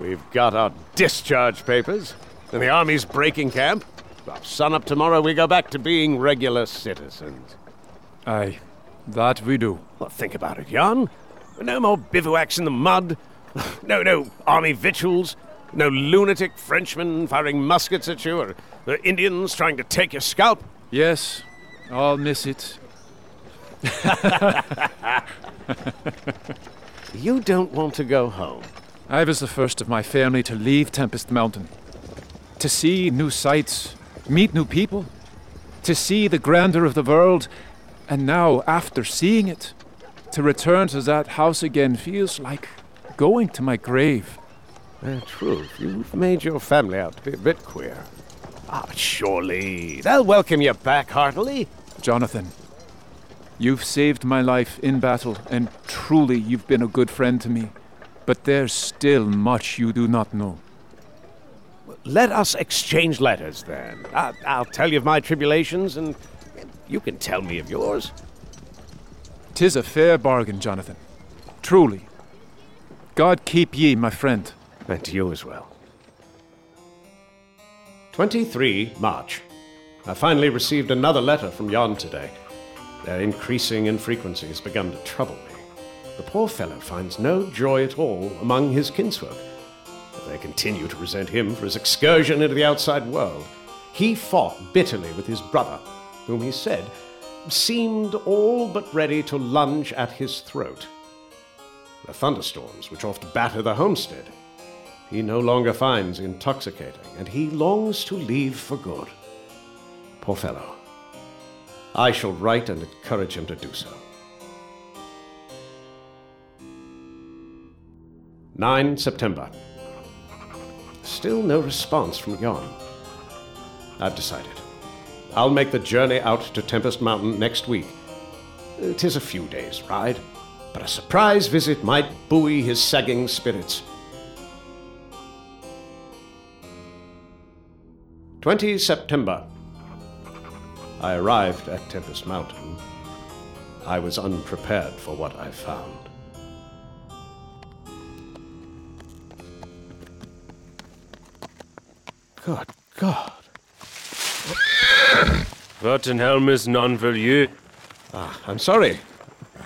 We've got our discharge papers, and the army's breaking camp. Well, sun up tomorrow, we go back to being regular citizens. Aye, that we do. Well, think about it, Jan. No more bivouacs in the mud. No, no army victuals. No lunatic Frenchmen firing muskets at you, or the Indians trying to take your scalp. Yes, I'll miss it. you don't want to go home. I was the first of my family to leave Tempest Mountain. To see new sights, meet new people, to see the grandeur of the world, and now, after seeing it, to return to that house again feels like going to my grave. Uh, true, you've made your family out to be a bit queer. Ah, surely they'll welcome you back heartily. Jonathan, you've saved my life in battle, and truly you've been a good friend to me. But there's still much you do not know. Let us exchange letters then. I- I'll tell you of my tribulations, and you can tell me of yours. Tis a fair bargain, Jonathan. Truly. God keep ye, my friend. And to you as well. 23 March. I finally received another letter from Jan today. Their increasing in frequency has begun to trouble me. The poor fellow finds no joy at all among his kinsfolk. They continue to resent him for his excursion into the outside world. He fought bitterly with his brother, whom he said seemed all but ready to lunge at his throat. The thunderstorms which oft batter the homestead, he no longer finds intoxicating, and he longs to leave for good. Poor fellow. I shall write and encourage him to do so. 9 September. Still no response from Jan. I've decided. I'll make the journey out to Tempest Mountain next week. It is a few days' ride, but a surprise visit might buoy his sagging spirits. 20 September. I arrived at Tempest Mountain. I was unprepared for what I found. Good God. Vattenhelm is non you. Ah, I'm sorry.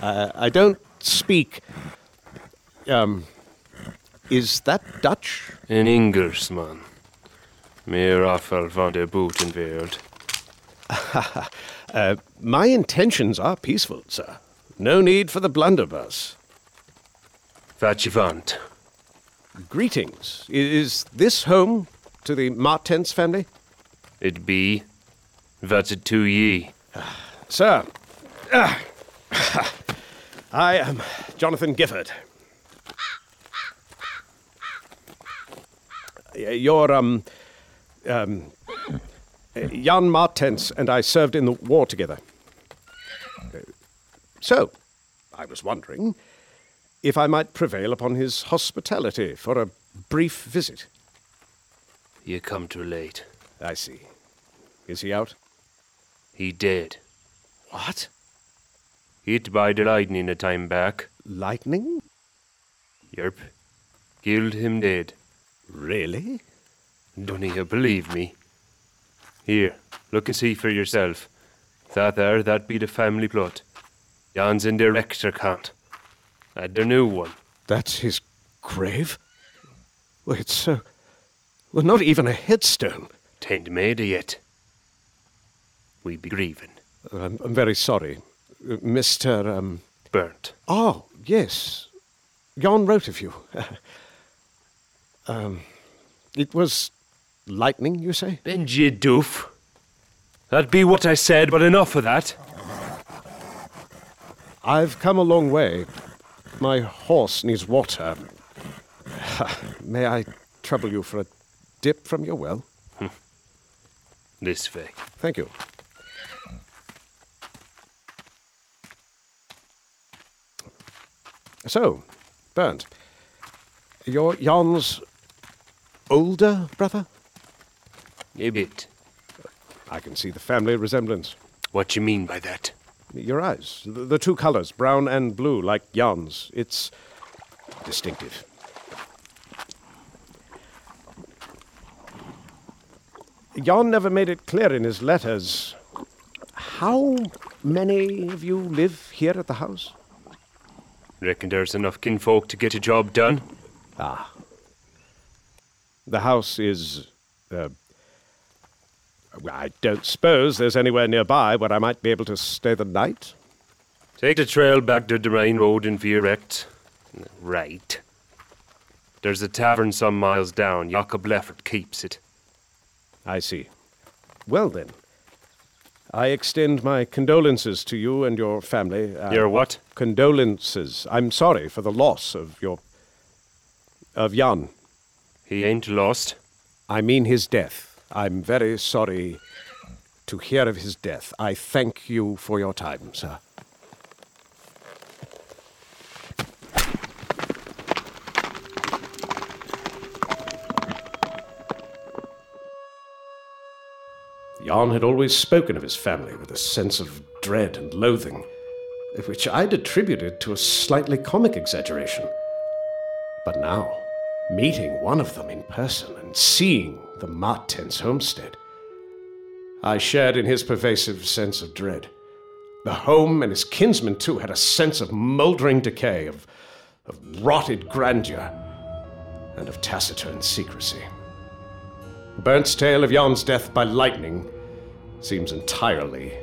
Uh, I don't speak. Um. Is that Dutch? En Engelsman. Mer afval van de Butenwereld. uh, my intentions are peaceful, sir. No need for the blunderbuss. You? Greetings. Is this home to the Martense family? It be. What's it to ye? Sir, I am Jonathan Gifford. Your, um, um, Jan Martense and I served in the war together. Uh, So, I was wondering if I might prevail upon his hospitality for a brief visit. You come too late. I see. Is he out? He dead. What? Hit by the lightning a time back. Lightning? Yerp. Killed him dead. Really? Don't you believe me? Here, look and see for yourself. That there, that be the family plot. Jan's in their extra count. Add the new one. That's his grave? Well, it's uh, well, not even a headstone. Tain't made yet. We be grieving. I'm, I'm very sorry, Uh, Mister. Um... Burnt. Oh yes, Jan wrote of you. um, it was lightning, you say? Benji doof. That be what I said, but enough of that. I've come a long way. My horse needs water. May I trouble you for a dip from your well? This way. Thank you. So, Bernd, you're Jan's older brother? A bit. I can see the family resemblance. What you mean by that? Your eyes, the, the two colors, brown and blue, like Jan's. It's distinctive. Jan never made it clear in his letters. How many of you live here at the house? Reckon there's enough kinfolk to get a job done? Ah. The house is. Uh, I don't suppose there's anywhere nearby where I might be able to stay the night. Take the trail back to the main road in Vierrecht. Right. There's a tavern some miles down. Jacob Leffert keeps it. I see. Well then, I extend my condolences to you and your family. Uh, Your what? Condolences. I'm sorry for the loss of your. of Jan. He ain't lost. I mean his death. I'm very sorry to hear of his death. I thank you for your time, sir. Jan had always spoken of his family with a sense of dread and loathing, which I'd attributed to a slightly comic exaggeration. But now, meeting one of them in person and seeing the Martense homestead, I shared in his pervasive sense of dread. The home and his kinsmen, too, had a sense of mouldering decay, of, of rotted grandeur, and of taciturn secrecy. Bernt's tale of Jan's death by lightning seems entirely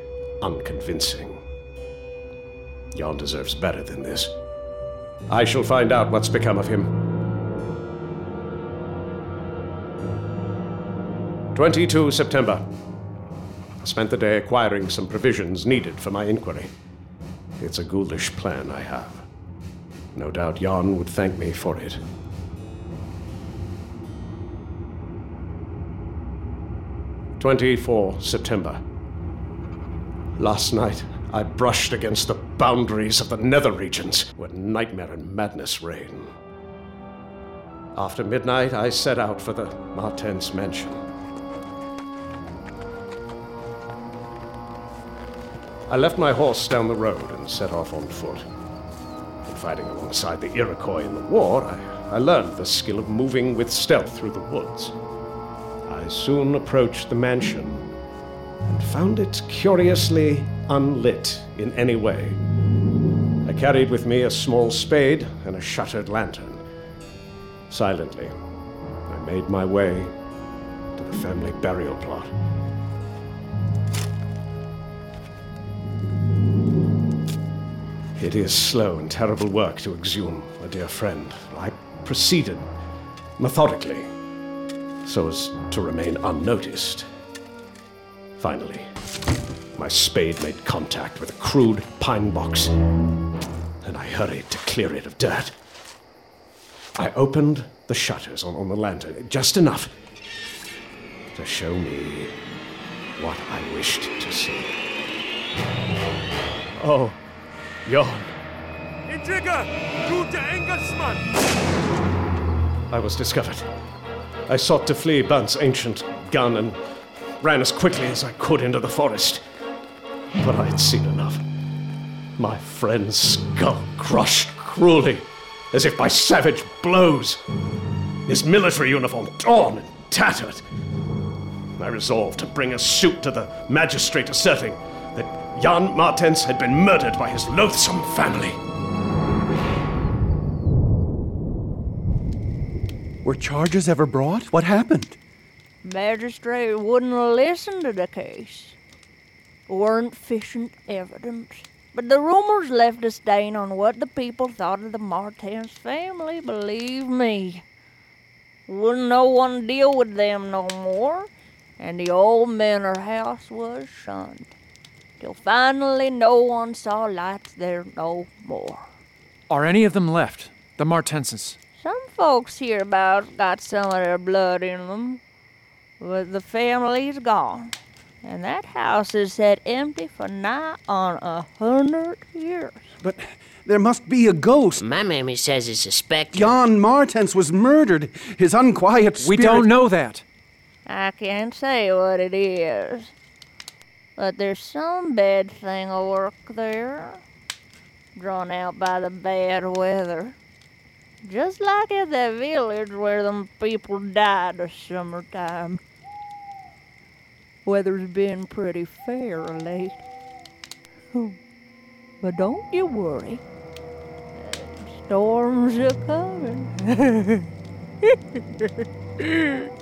unconvincing. Jan deserves better than this. I shall find out what's become of him. 22 September. I spent the day acquiring some provisions needed for my inquiry. It's a ghoulish plan I have. No doubt Jan would thank me for it. Twenty-four September. Last night, I brushed against the boundaries of the nether regions where nightmare and madness reign. After midnight, I set out for the Martense mansion. I left my horse down the road and set off on foot. In fighting alongside the Iroquois in the war, I, I learned the skill of moving with stealth through the woods. I soon approached the mansion and found it curiously unlit in any way. I carried with me a small spade and a shuttered lantern. Silently, I made my way to the family burial plot. It is slow and terrible work to exhume a dear friend. I proceeded methodically so as to remain unnoticed. Finally, my spade made contact with a crude pine box, and I hurried to clear it of dirt. I opened the shutters on, on the lantern just enough to show me what I wished to see. Oh, Jan. Intrigger! Du der Engelsmann! I was discovered. I sought to flee Bunt's ancient gun and ran as quickly as I could into the forest. But I had seen enough. My friend's skull crushed cruelly, as if by savage blows. His military uniform torn and tattered. I resolved to bring a suit to the magistrate asserting Jan Martense had been murdered by his loathsome family. Were charges ever brought? What happened? Magistrate wouldn't listen to the case. Weren't sufficient evidence. But the rumors left a stain on what the people thought of the Martense family, believe me. Wouldn't no one deal with them no more, and the old manor house was shunned. Till finally no one saw lights there no more. Are any of them left? The Martenses? Some folks hereabouts got some of their blood in them, but the family's gone. And that house has sat empty for nigh on a hundred years. But there must be a ghost. My mammy says it's a specter. John Martense was murdered. His unquiet spirit. We don't know that. I can't say what it is. But there's some bad thing a work there. Drawn out by the bad weather. Just like at that village where them people died this summertime. Weather's been pretty fair late. But don't you worry. Storms are coming.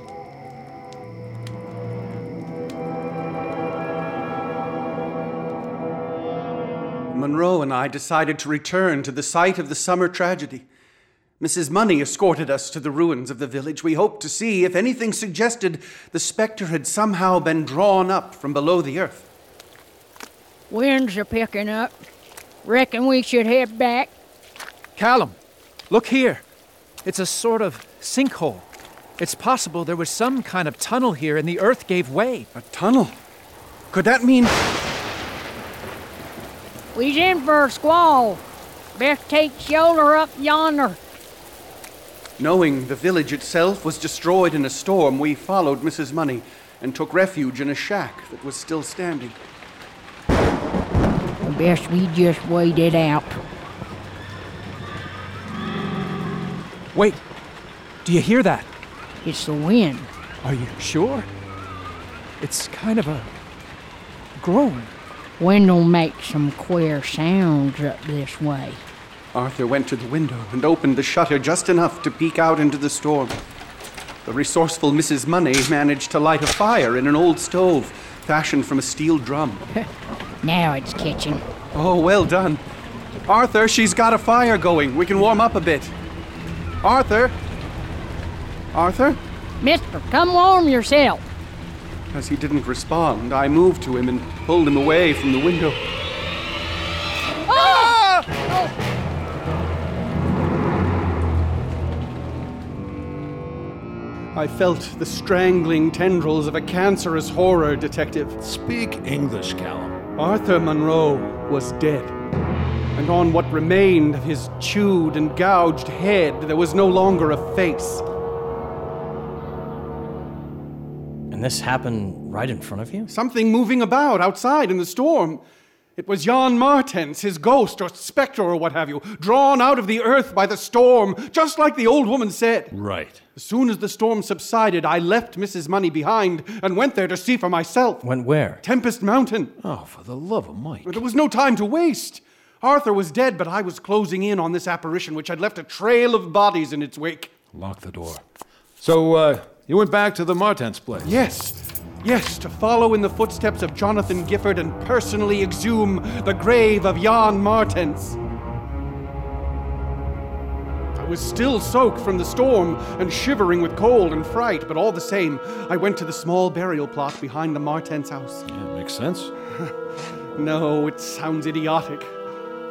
Munroe and I decided to return to the site of the summer tragedy. Mrs. Money escorted us to the ruins of the village. We hoped to see if anything suggested the specter had somehow been drawn up from below the earth. Winds are picking up. Reckon we should head back. Callum, look here. It's a sort of sinkhole. It's possible there was some kind of tunnel here and the earth gave way. A tunnel? Could that mean. We's in for a squall. Best take shoulder up yonder. Knowing the village itself was destroyed in a storm, we followed Mrs. Money and took refuge in a shack that was still standing. Best we just wait it out. Wait, do you hear that? It's the wind. Are you sure? It's kind of a groan. Wind'll make some queer sounds up this way. Arthur went to the window and opened the shutter just enough to peek out into the storm. The resourceful Mrs. Money managed to light a fire in an old stove fashioned from a steel drum. Now it's kitchen. Oh, well done. Arthur, she's got a fire going. We can warm up a bit. Arthur? Arthur? Mister, come warm yourself. As he didn't respond, I moved to him and pulled him away from the window. Ah! I felt the strangling tendrils of a cancerous horror detective. Speak English, Callum. Arthur Munroe was dead. And on what remained of his chewed and gouged head, there was no longer a face. And this happened right in front of you? Something moving about outside in the storm. It was Jan Martense, his ghost or spectre or what have you, drawn out of the earth by the storm, just like the old woman said. Right. As soon as the storm subsided, I left Mrs. Money behind and went there to see for myself. Went where? Tempest Mountain. Oh, for the love of Mike. There was no time to waste. Arthur was dead, but I was closing in on this apparition, which had left a trail of bodies in its wake. Lock the door. So, uh, you went back to the Martense place? Yes. Yes, to follow in the footsteps of Jonathan Gifford and personally exhume the grave of Jan Martense. I was still soaked from the storm and shivering with cold and fright, but all the same, I went to the small burial plot behind the Martense house. Yeah, makes sense. no, it sounds idiotic.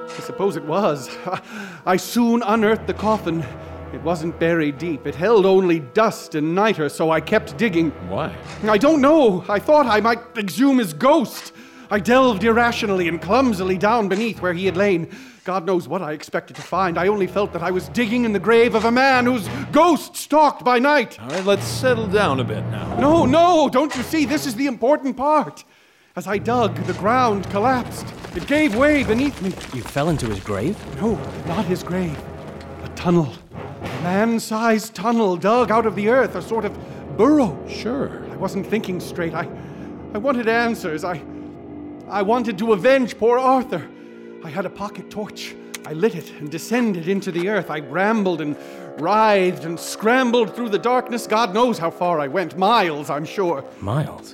I suppose it was. I soon unearthed the coffin. It wasn't buried deep. It held only dust and niter, so I kept digging. Why? I don't know. I thought I might exhume his ghost. I delved irrationally and clumsily down beneath where he had lain. God knows what I expected to find. I only felt that I was digging in the grave of a man whose ghost stalked by night. All right, let's settle down a bit now. No, no, don't you see? This is the important part. As I dug, the ground collapsed. It gave way beneath me. You fell into his grave? No, not his grave. Tunnel. A man sized tunnel dug out of the earth, a sort of burrow. Sure. I wasn't thinking straight. I, I wanted answers. I, I wanted to avenge poor Arthur. I had a pocket torch. I lit it and descended into the earth. I rambled and writhed and scrambled through the darkness. God knows how far I went. Miles, I'm sure. Miles?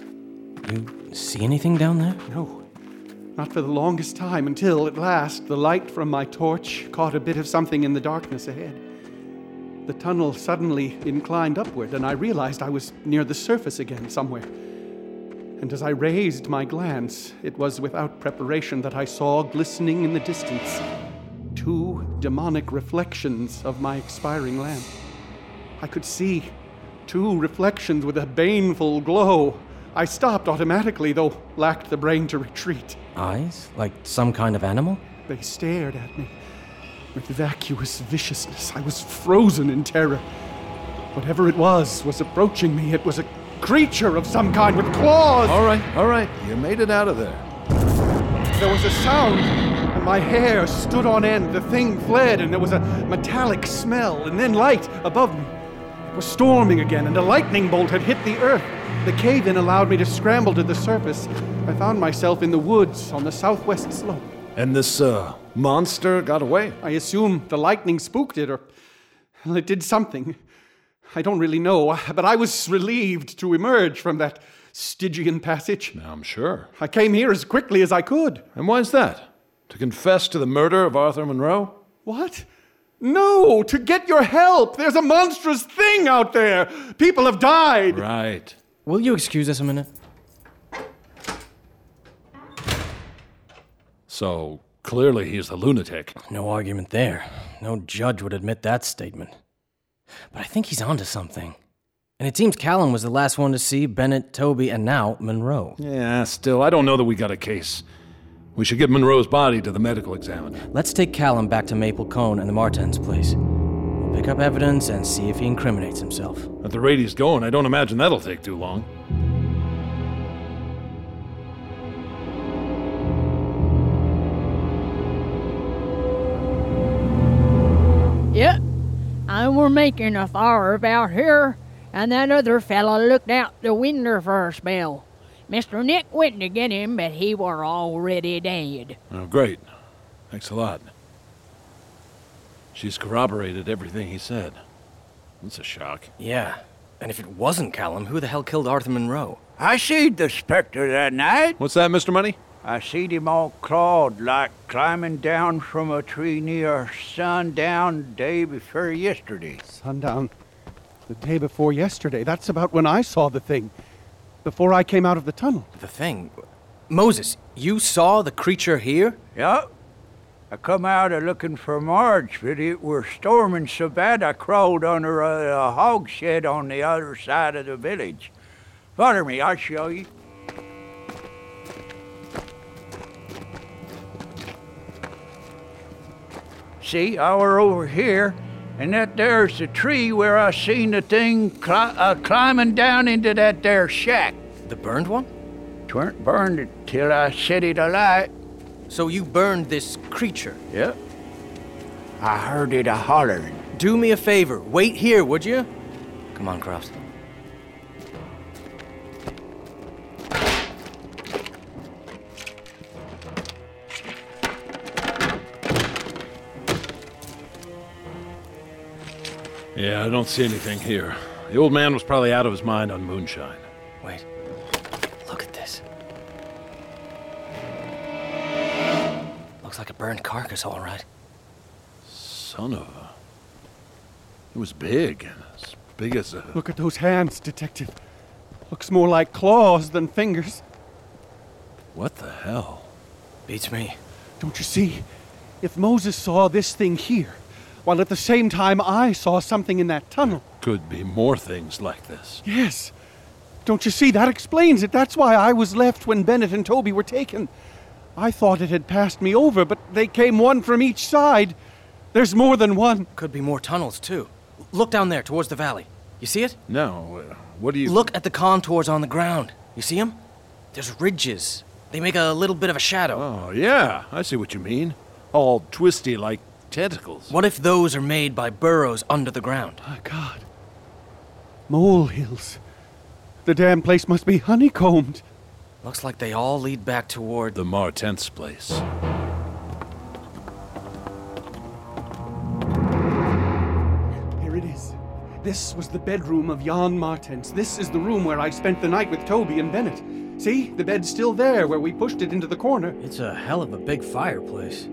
You see anything down there? No. Not for the longest time until, at last, the light from my torch caught a bit of something in the darkness ahead. The tunnel suddenly inclined upward, and I realized I was near the surface again somewhere. And as I raised my glance, it was without preparation that I saw glistening in the distance two demonic reflections of my expiring lamp. I could see two reflections with a baneful glow, I stopped automatically, though lacked the brain to retreat. Eyes? Like some kind of animal? They stared at me with vacuous viciousness. I was frozen in terror. Whatever it was was approaching me. It was a creature of some kind with claws. All right, all right. You made it out of there. There was a sound, and my hair stood on end. The thing fled, and there was a metallic smell, and then light above me. It was storming again, and a lightning bolt had hit the earth. The cave in allowed me to scramble to the surface. I found myself in the woods on the southwest slope. And this, uh, monster got away? I assume the lightning spooked it, or well, it did something. I don't really know, but I was relieved to emerge from that Stygian passage. Now I'm sure. I came here as quickly as I could. And why's that? To confess to the murder of Arthur Munroe? What? No, to get your help. There's a monstrous thing out there. People have died. Right. Will you excuse us a minute? So, clearly he's a lunatic. No argument there. No judge would admit that statement. But I think he's onto something. And it seems Callum was the last one to see Bennett, Toby, and now Munroe. Yeah, still, I don't know that we got a case. We should get Munroe's body to the medical examiner. Let's take Callum back to Maple Cone and the Martense place. We'll pick up evidence and see if he incriminates himself. At the rate he's going, I don't imagine that'll take too long. Yep, and we're making a fire about here, and that other fella looked out the window for a spell. Mr. Nick went to get him, but he were already dead. Oh, great. Thanks a lot. She's corroborated everything he said. It's a shock. Yeah. And if it wasn't Callum, who the hell killed Arthur Munroe? I seed the specter that night. What's that, Mr. Money? I seed him all clawed, like climbing down from a tree near sundown day before yesterday. Sundown. The day before yesterday. That's about when I saw the thing. Before I came out of the tunnel. The thing? Moses, you saw the creature here? Yup. I come out a looking for Marge, but it were storming so bad I crawled under a, a hog shed on the other side of the village. Follow me, I'll show you. See, I were over here, and that there's the tree where I seen the thing cli- uh, climbing down into that there shack. The burned one? Tweren't burned till I set it alight. So you burned this creature? Yep. I heard it a hollering. Do me a favor. Wait here, would you? Come on, Croft. Yeah, I don't see anything here. The old man was probably out of his mind on moonshine. Looks like a burned carcass, all right. Son of a. It was big. As big as a. Look at those hands, Detective. Looks more like claws than fingers. What the hell? Beats me. Don't you see? If Moses saw this thing here, while at the same time I saw something in that tunnel. Could be more things like this. Yes. Don't you see? That explains it. That's why I was left when Bennett and Toby were taken. I thought it had passed me over, but they came one from each side. There's more than one. Could be more tunnels, too. Look down there towards the valley. You see it? No. Uh, what do you. Look at the contours on the ground. You see them? There's ridges. They make a little bit of a shadow. Oh, yeah. I see what you mean. All twisty like tentacles. What if those are made by burrows under the ground? My God. Mole hills. The damn place must be honeycombed. Looks like they all lead back toward the Martense place. Here it is. This was the bedroom of Jan Martense. This is the room where I spent the night with Toby and Bennett. See, the bed's still there where we pushed it into the corner. It's a hell of a big fireplace.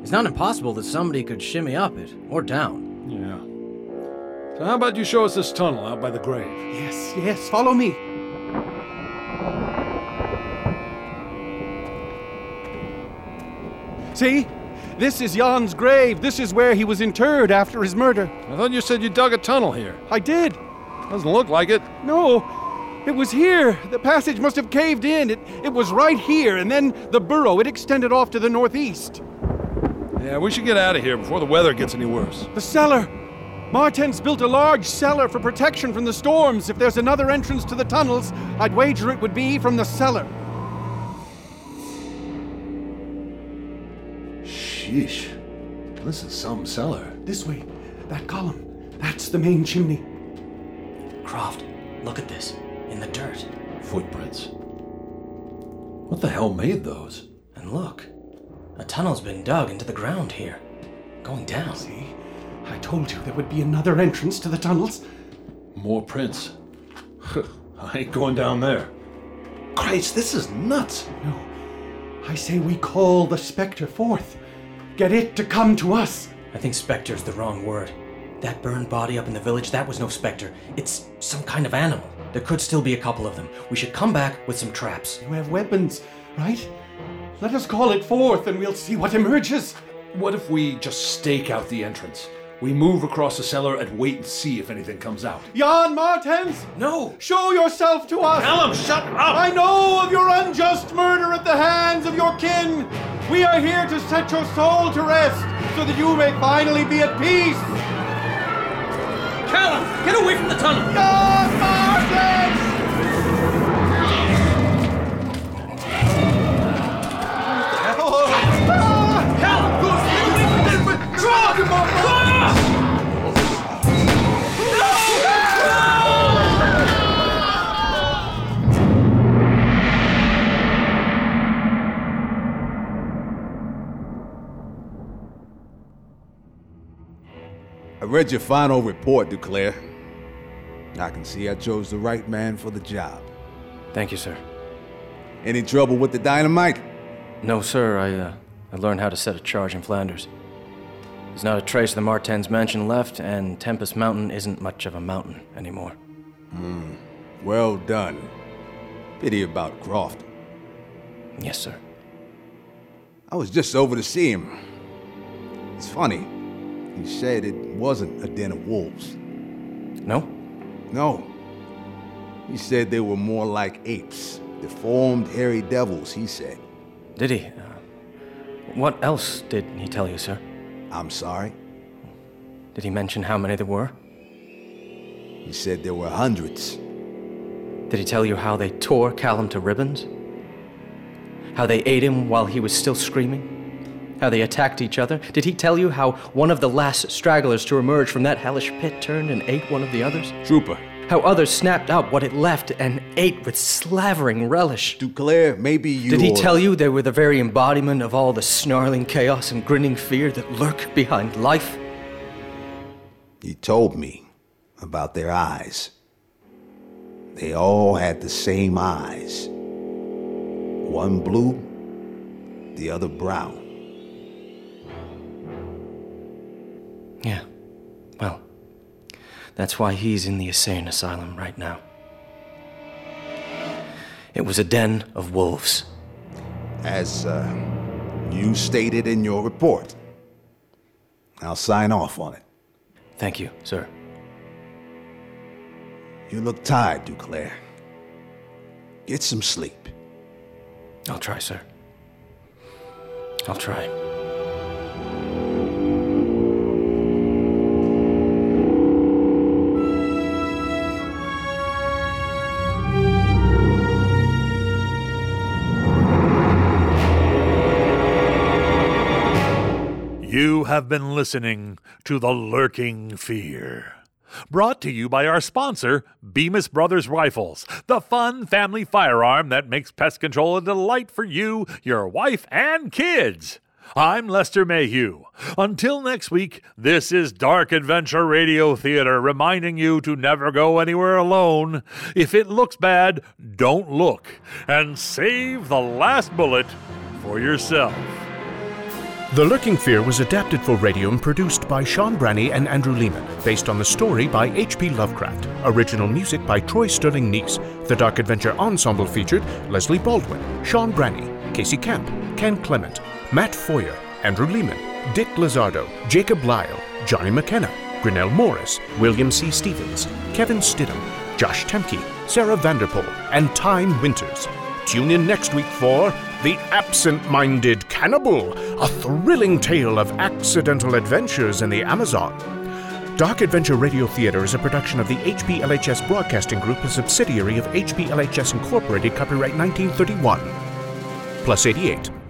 It's not impossible that somebody could shimmy up it or down. Yeah. So how about you show us this tunnel out by the grave? Yes, yes, follow me. See? This is Jan's grave. This is where he was interred after his murder. I thought you said you dug a tunnel here. I did. Doesn't look like it. No. It was here. The passage must have caved in. It, it was right here, and then the burrow, it extended off to the northeast. Yeah, we should get out of here before the weather gets any worse. The cellar! Martense built a large cellar for protection from the storms. If there's another entrance to the tunnels, I'd wager it would be from the cellar. Sheesh. This is some cellar. This way. That column. That's the main chimney. Croft, look at this. In the dirt. Footprints. What the hell made those? And look. A tunnel's been dug into the ground here. Going down. See? I told you there would be another entrance to the tunnels. More prints. I ain't going down there. Christ, this is nuts. No. I say we call the Spectre forth. Get it to come to us. I think Spectre's the wrong word. That burned body up in the village, that was no Spectre. It's some kind of animal. There could still be a couple of them. We should come back with some traps. You have weapons, right? Let us call it forth and we'll see what emerges. What if we just stake out the entrance? We move across the cellar and wait and see if anything comes out. Jan Martense! No! Show yourself to us! Callum, shut up! I know of your unjust murder at the hands of your kin! We are here to set your soul to rest so that you may finally be at peace! Callum, get away from the tunnel! Jan Martense! I read your final report, Duclair. I can see I chose the right man for the job. Thank you, sir. Any trouble with the dynamite? No, sir. I, uh, I learned how to set a charge in Flanders. There's not a trace of the Martense mansion left, and Tempest Mountain isn't much of a mountain anymore. Hmm. Well done. Pity about Croft. Yes, sir. I was just over to see him. It's funny. He said it wasn't a den of wolves. No? No. He said they were more like apes. Deformed, hairy devils, he said. Did he? Uh, what else did he tell you, sir? I'm sorry? Did he mention how many there were? He said there were hundreds. Did he tell you how they tore Callum to ribbons? How they ate him while he was still screaming? How they attacked each other? Did he tell you how one of the last stragglers to emerge from that hellish pit turned and ate one of the others? Trooper. How others snapped up what it left and ate with slavering relish. Duclair, maybe you. Did he tell you they were the very embodiment of all the snarling chaos and grinning fear that lurk behind life? He told me about their eyes. They all had the same eyes. One blue, the other brown. Yeah. Well, that's why he's in the insane asylum right now. It was a den of wolves. As uh, you stated in your report. I'll sign off on it. Thank you, sir. You look tired, Duclair. Get some sleep. I'll try, sir. I'll try. Have been listening to The Lurking Fear. Brought to you by our sponsor, Bemis Brothers Rifles, the fun family firearm that makes pest control a delight for you, your wife, and kids. I'm Lester Mayhew. Until next week, this is Dark Adventure Radio Theater reminding you to never go anywhere alone. If it looks bad, don't look, and save the last bullet for yourself. The Lurking Fear was adapted for radio and produced by Sean Branney and Andrew Leman, based on the story by H.P. Lovecraft. Original music by Troy Sterling Nies. The Dark Adventure Ensemble featured Leslie Baldwin, Sean Branney, Casey Camp, Ken Clement, Matt Foyer, Andrew Leman, Dick Lazardo, Jacob Lyle, Johnny McKenna, Grinnell Morris, William C. Stevens, Kevin Stidham, Josh Thoemke, Sarah Vanderpool, and Time Winters. Tune in next week for The Absent Minded Cannibal, a thrilling tale of accidental adventures in the Amazon. Dark Adventure Radio Theater is a production of the HPLHS Broadcasting Group, a subsidiary of HPLHS Incorporated, copyright 1931. Plus 88.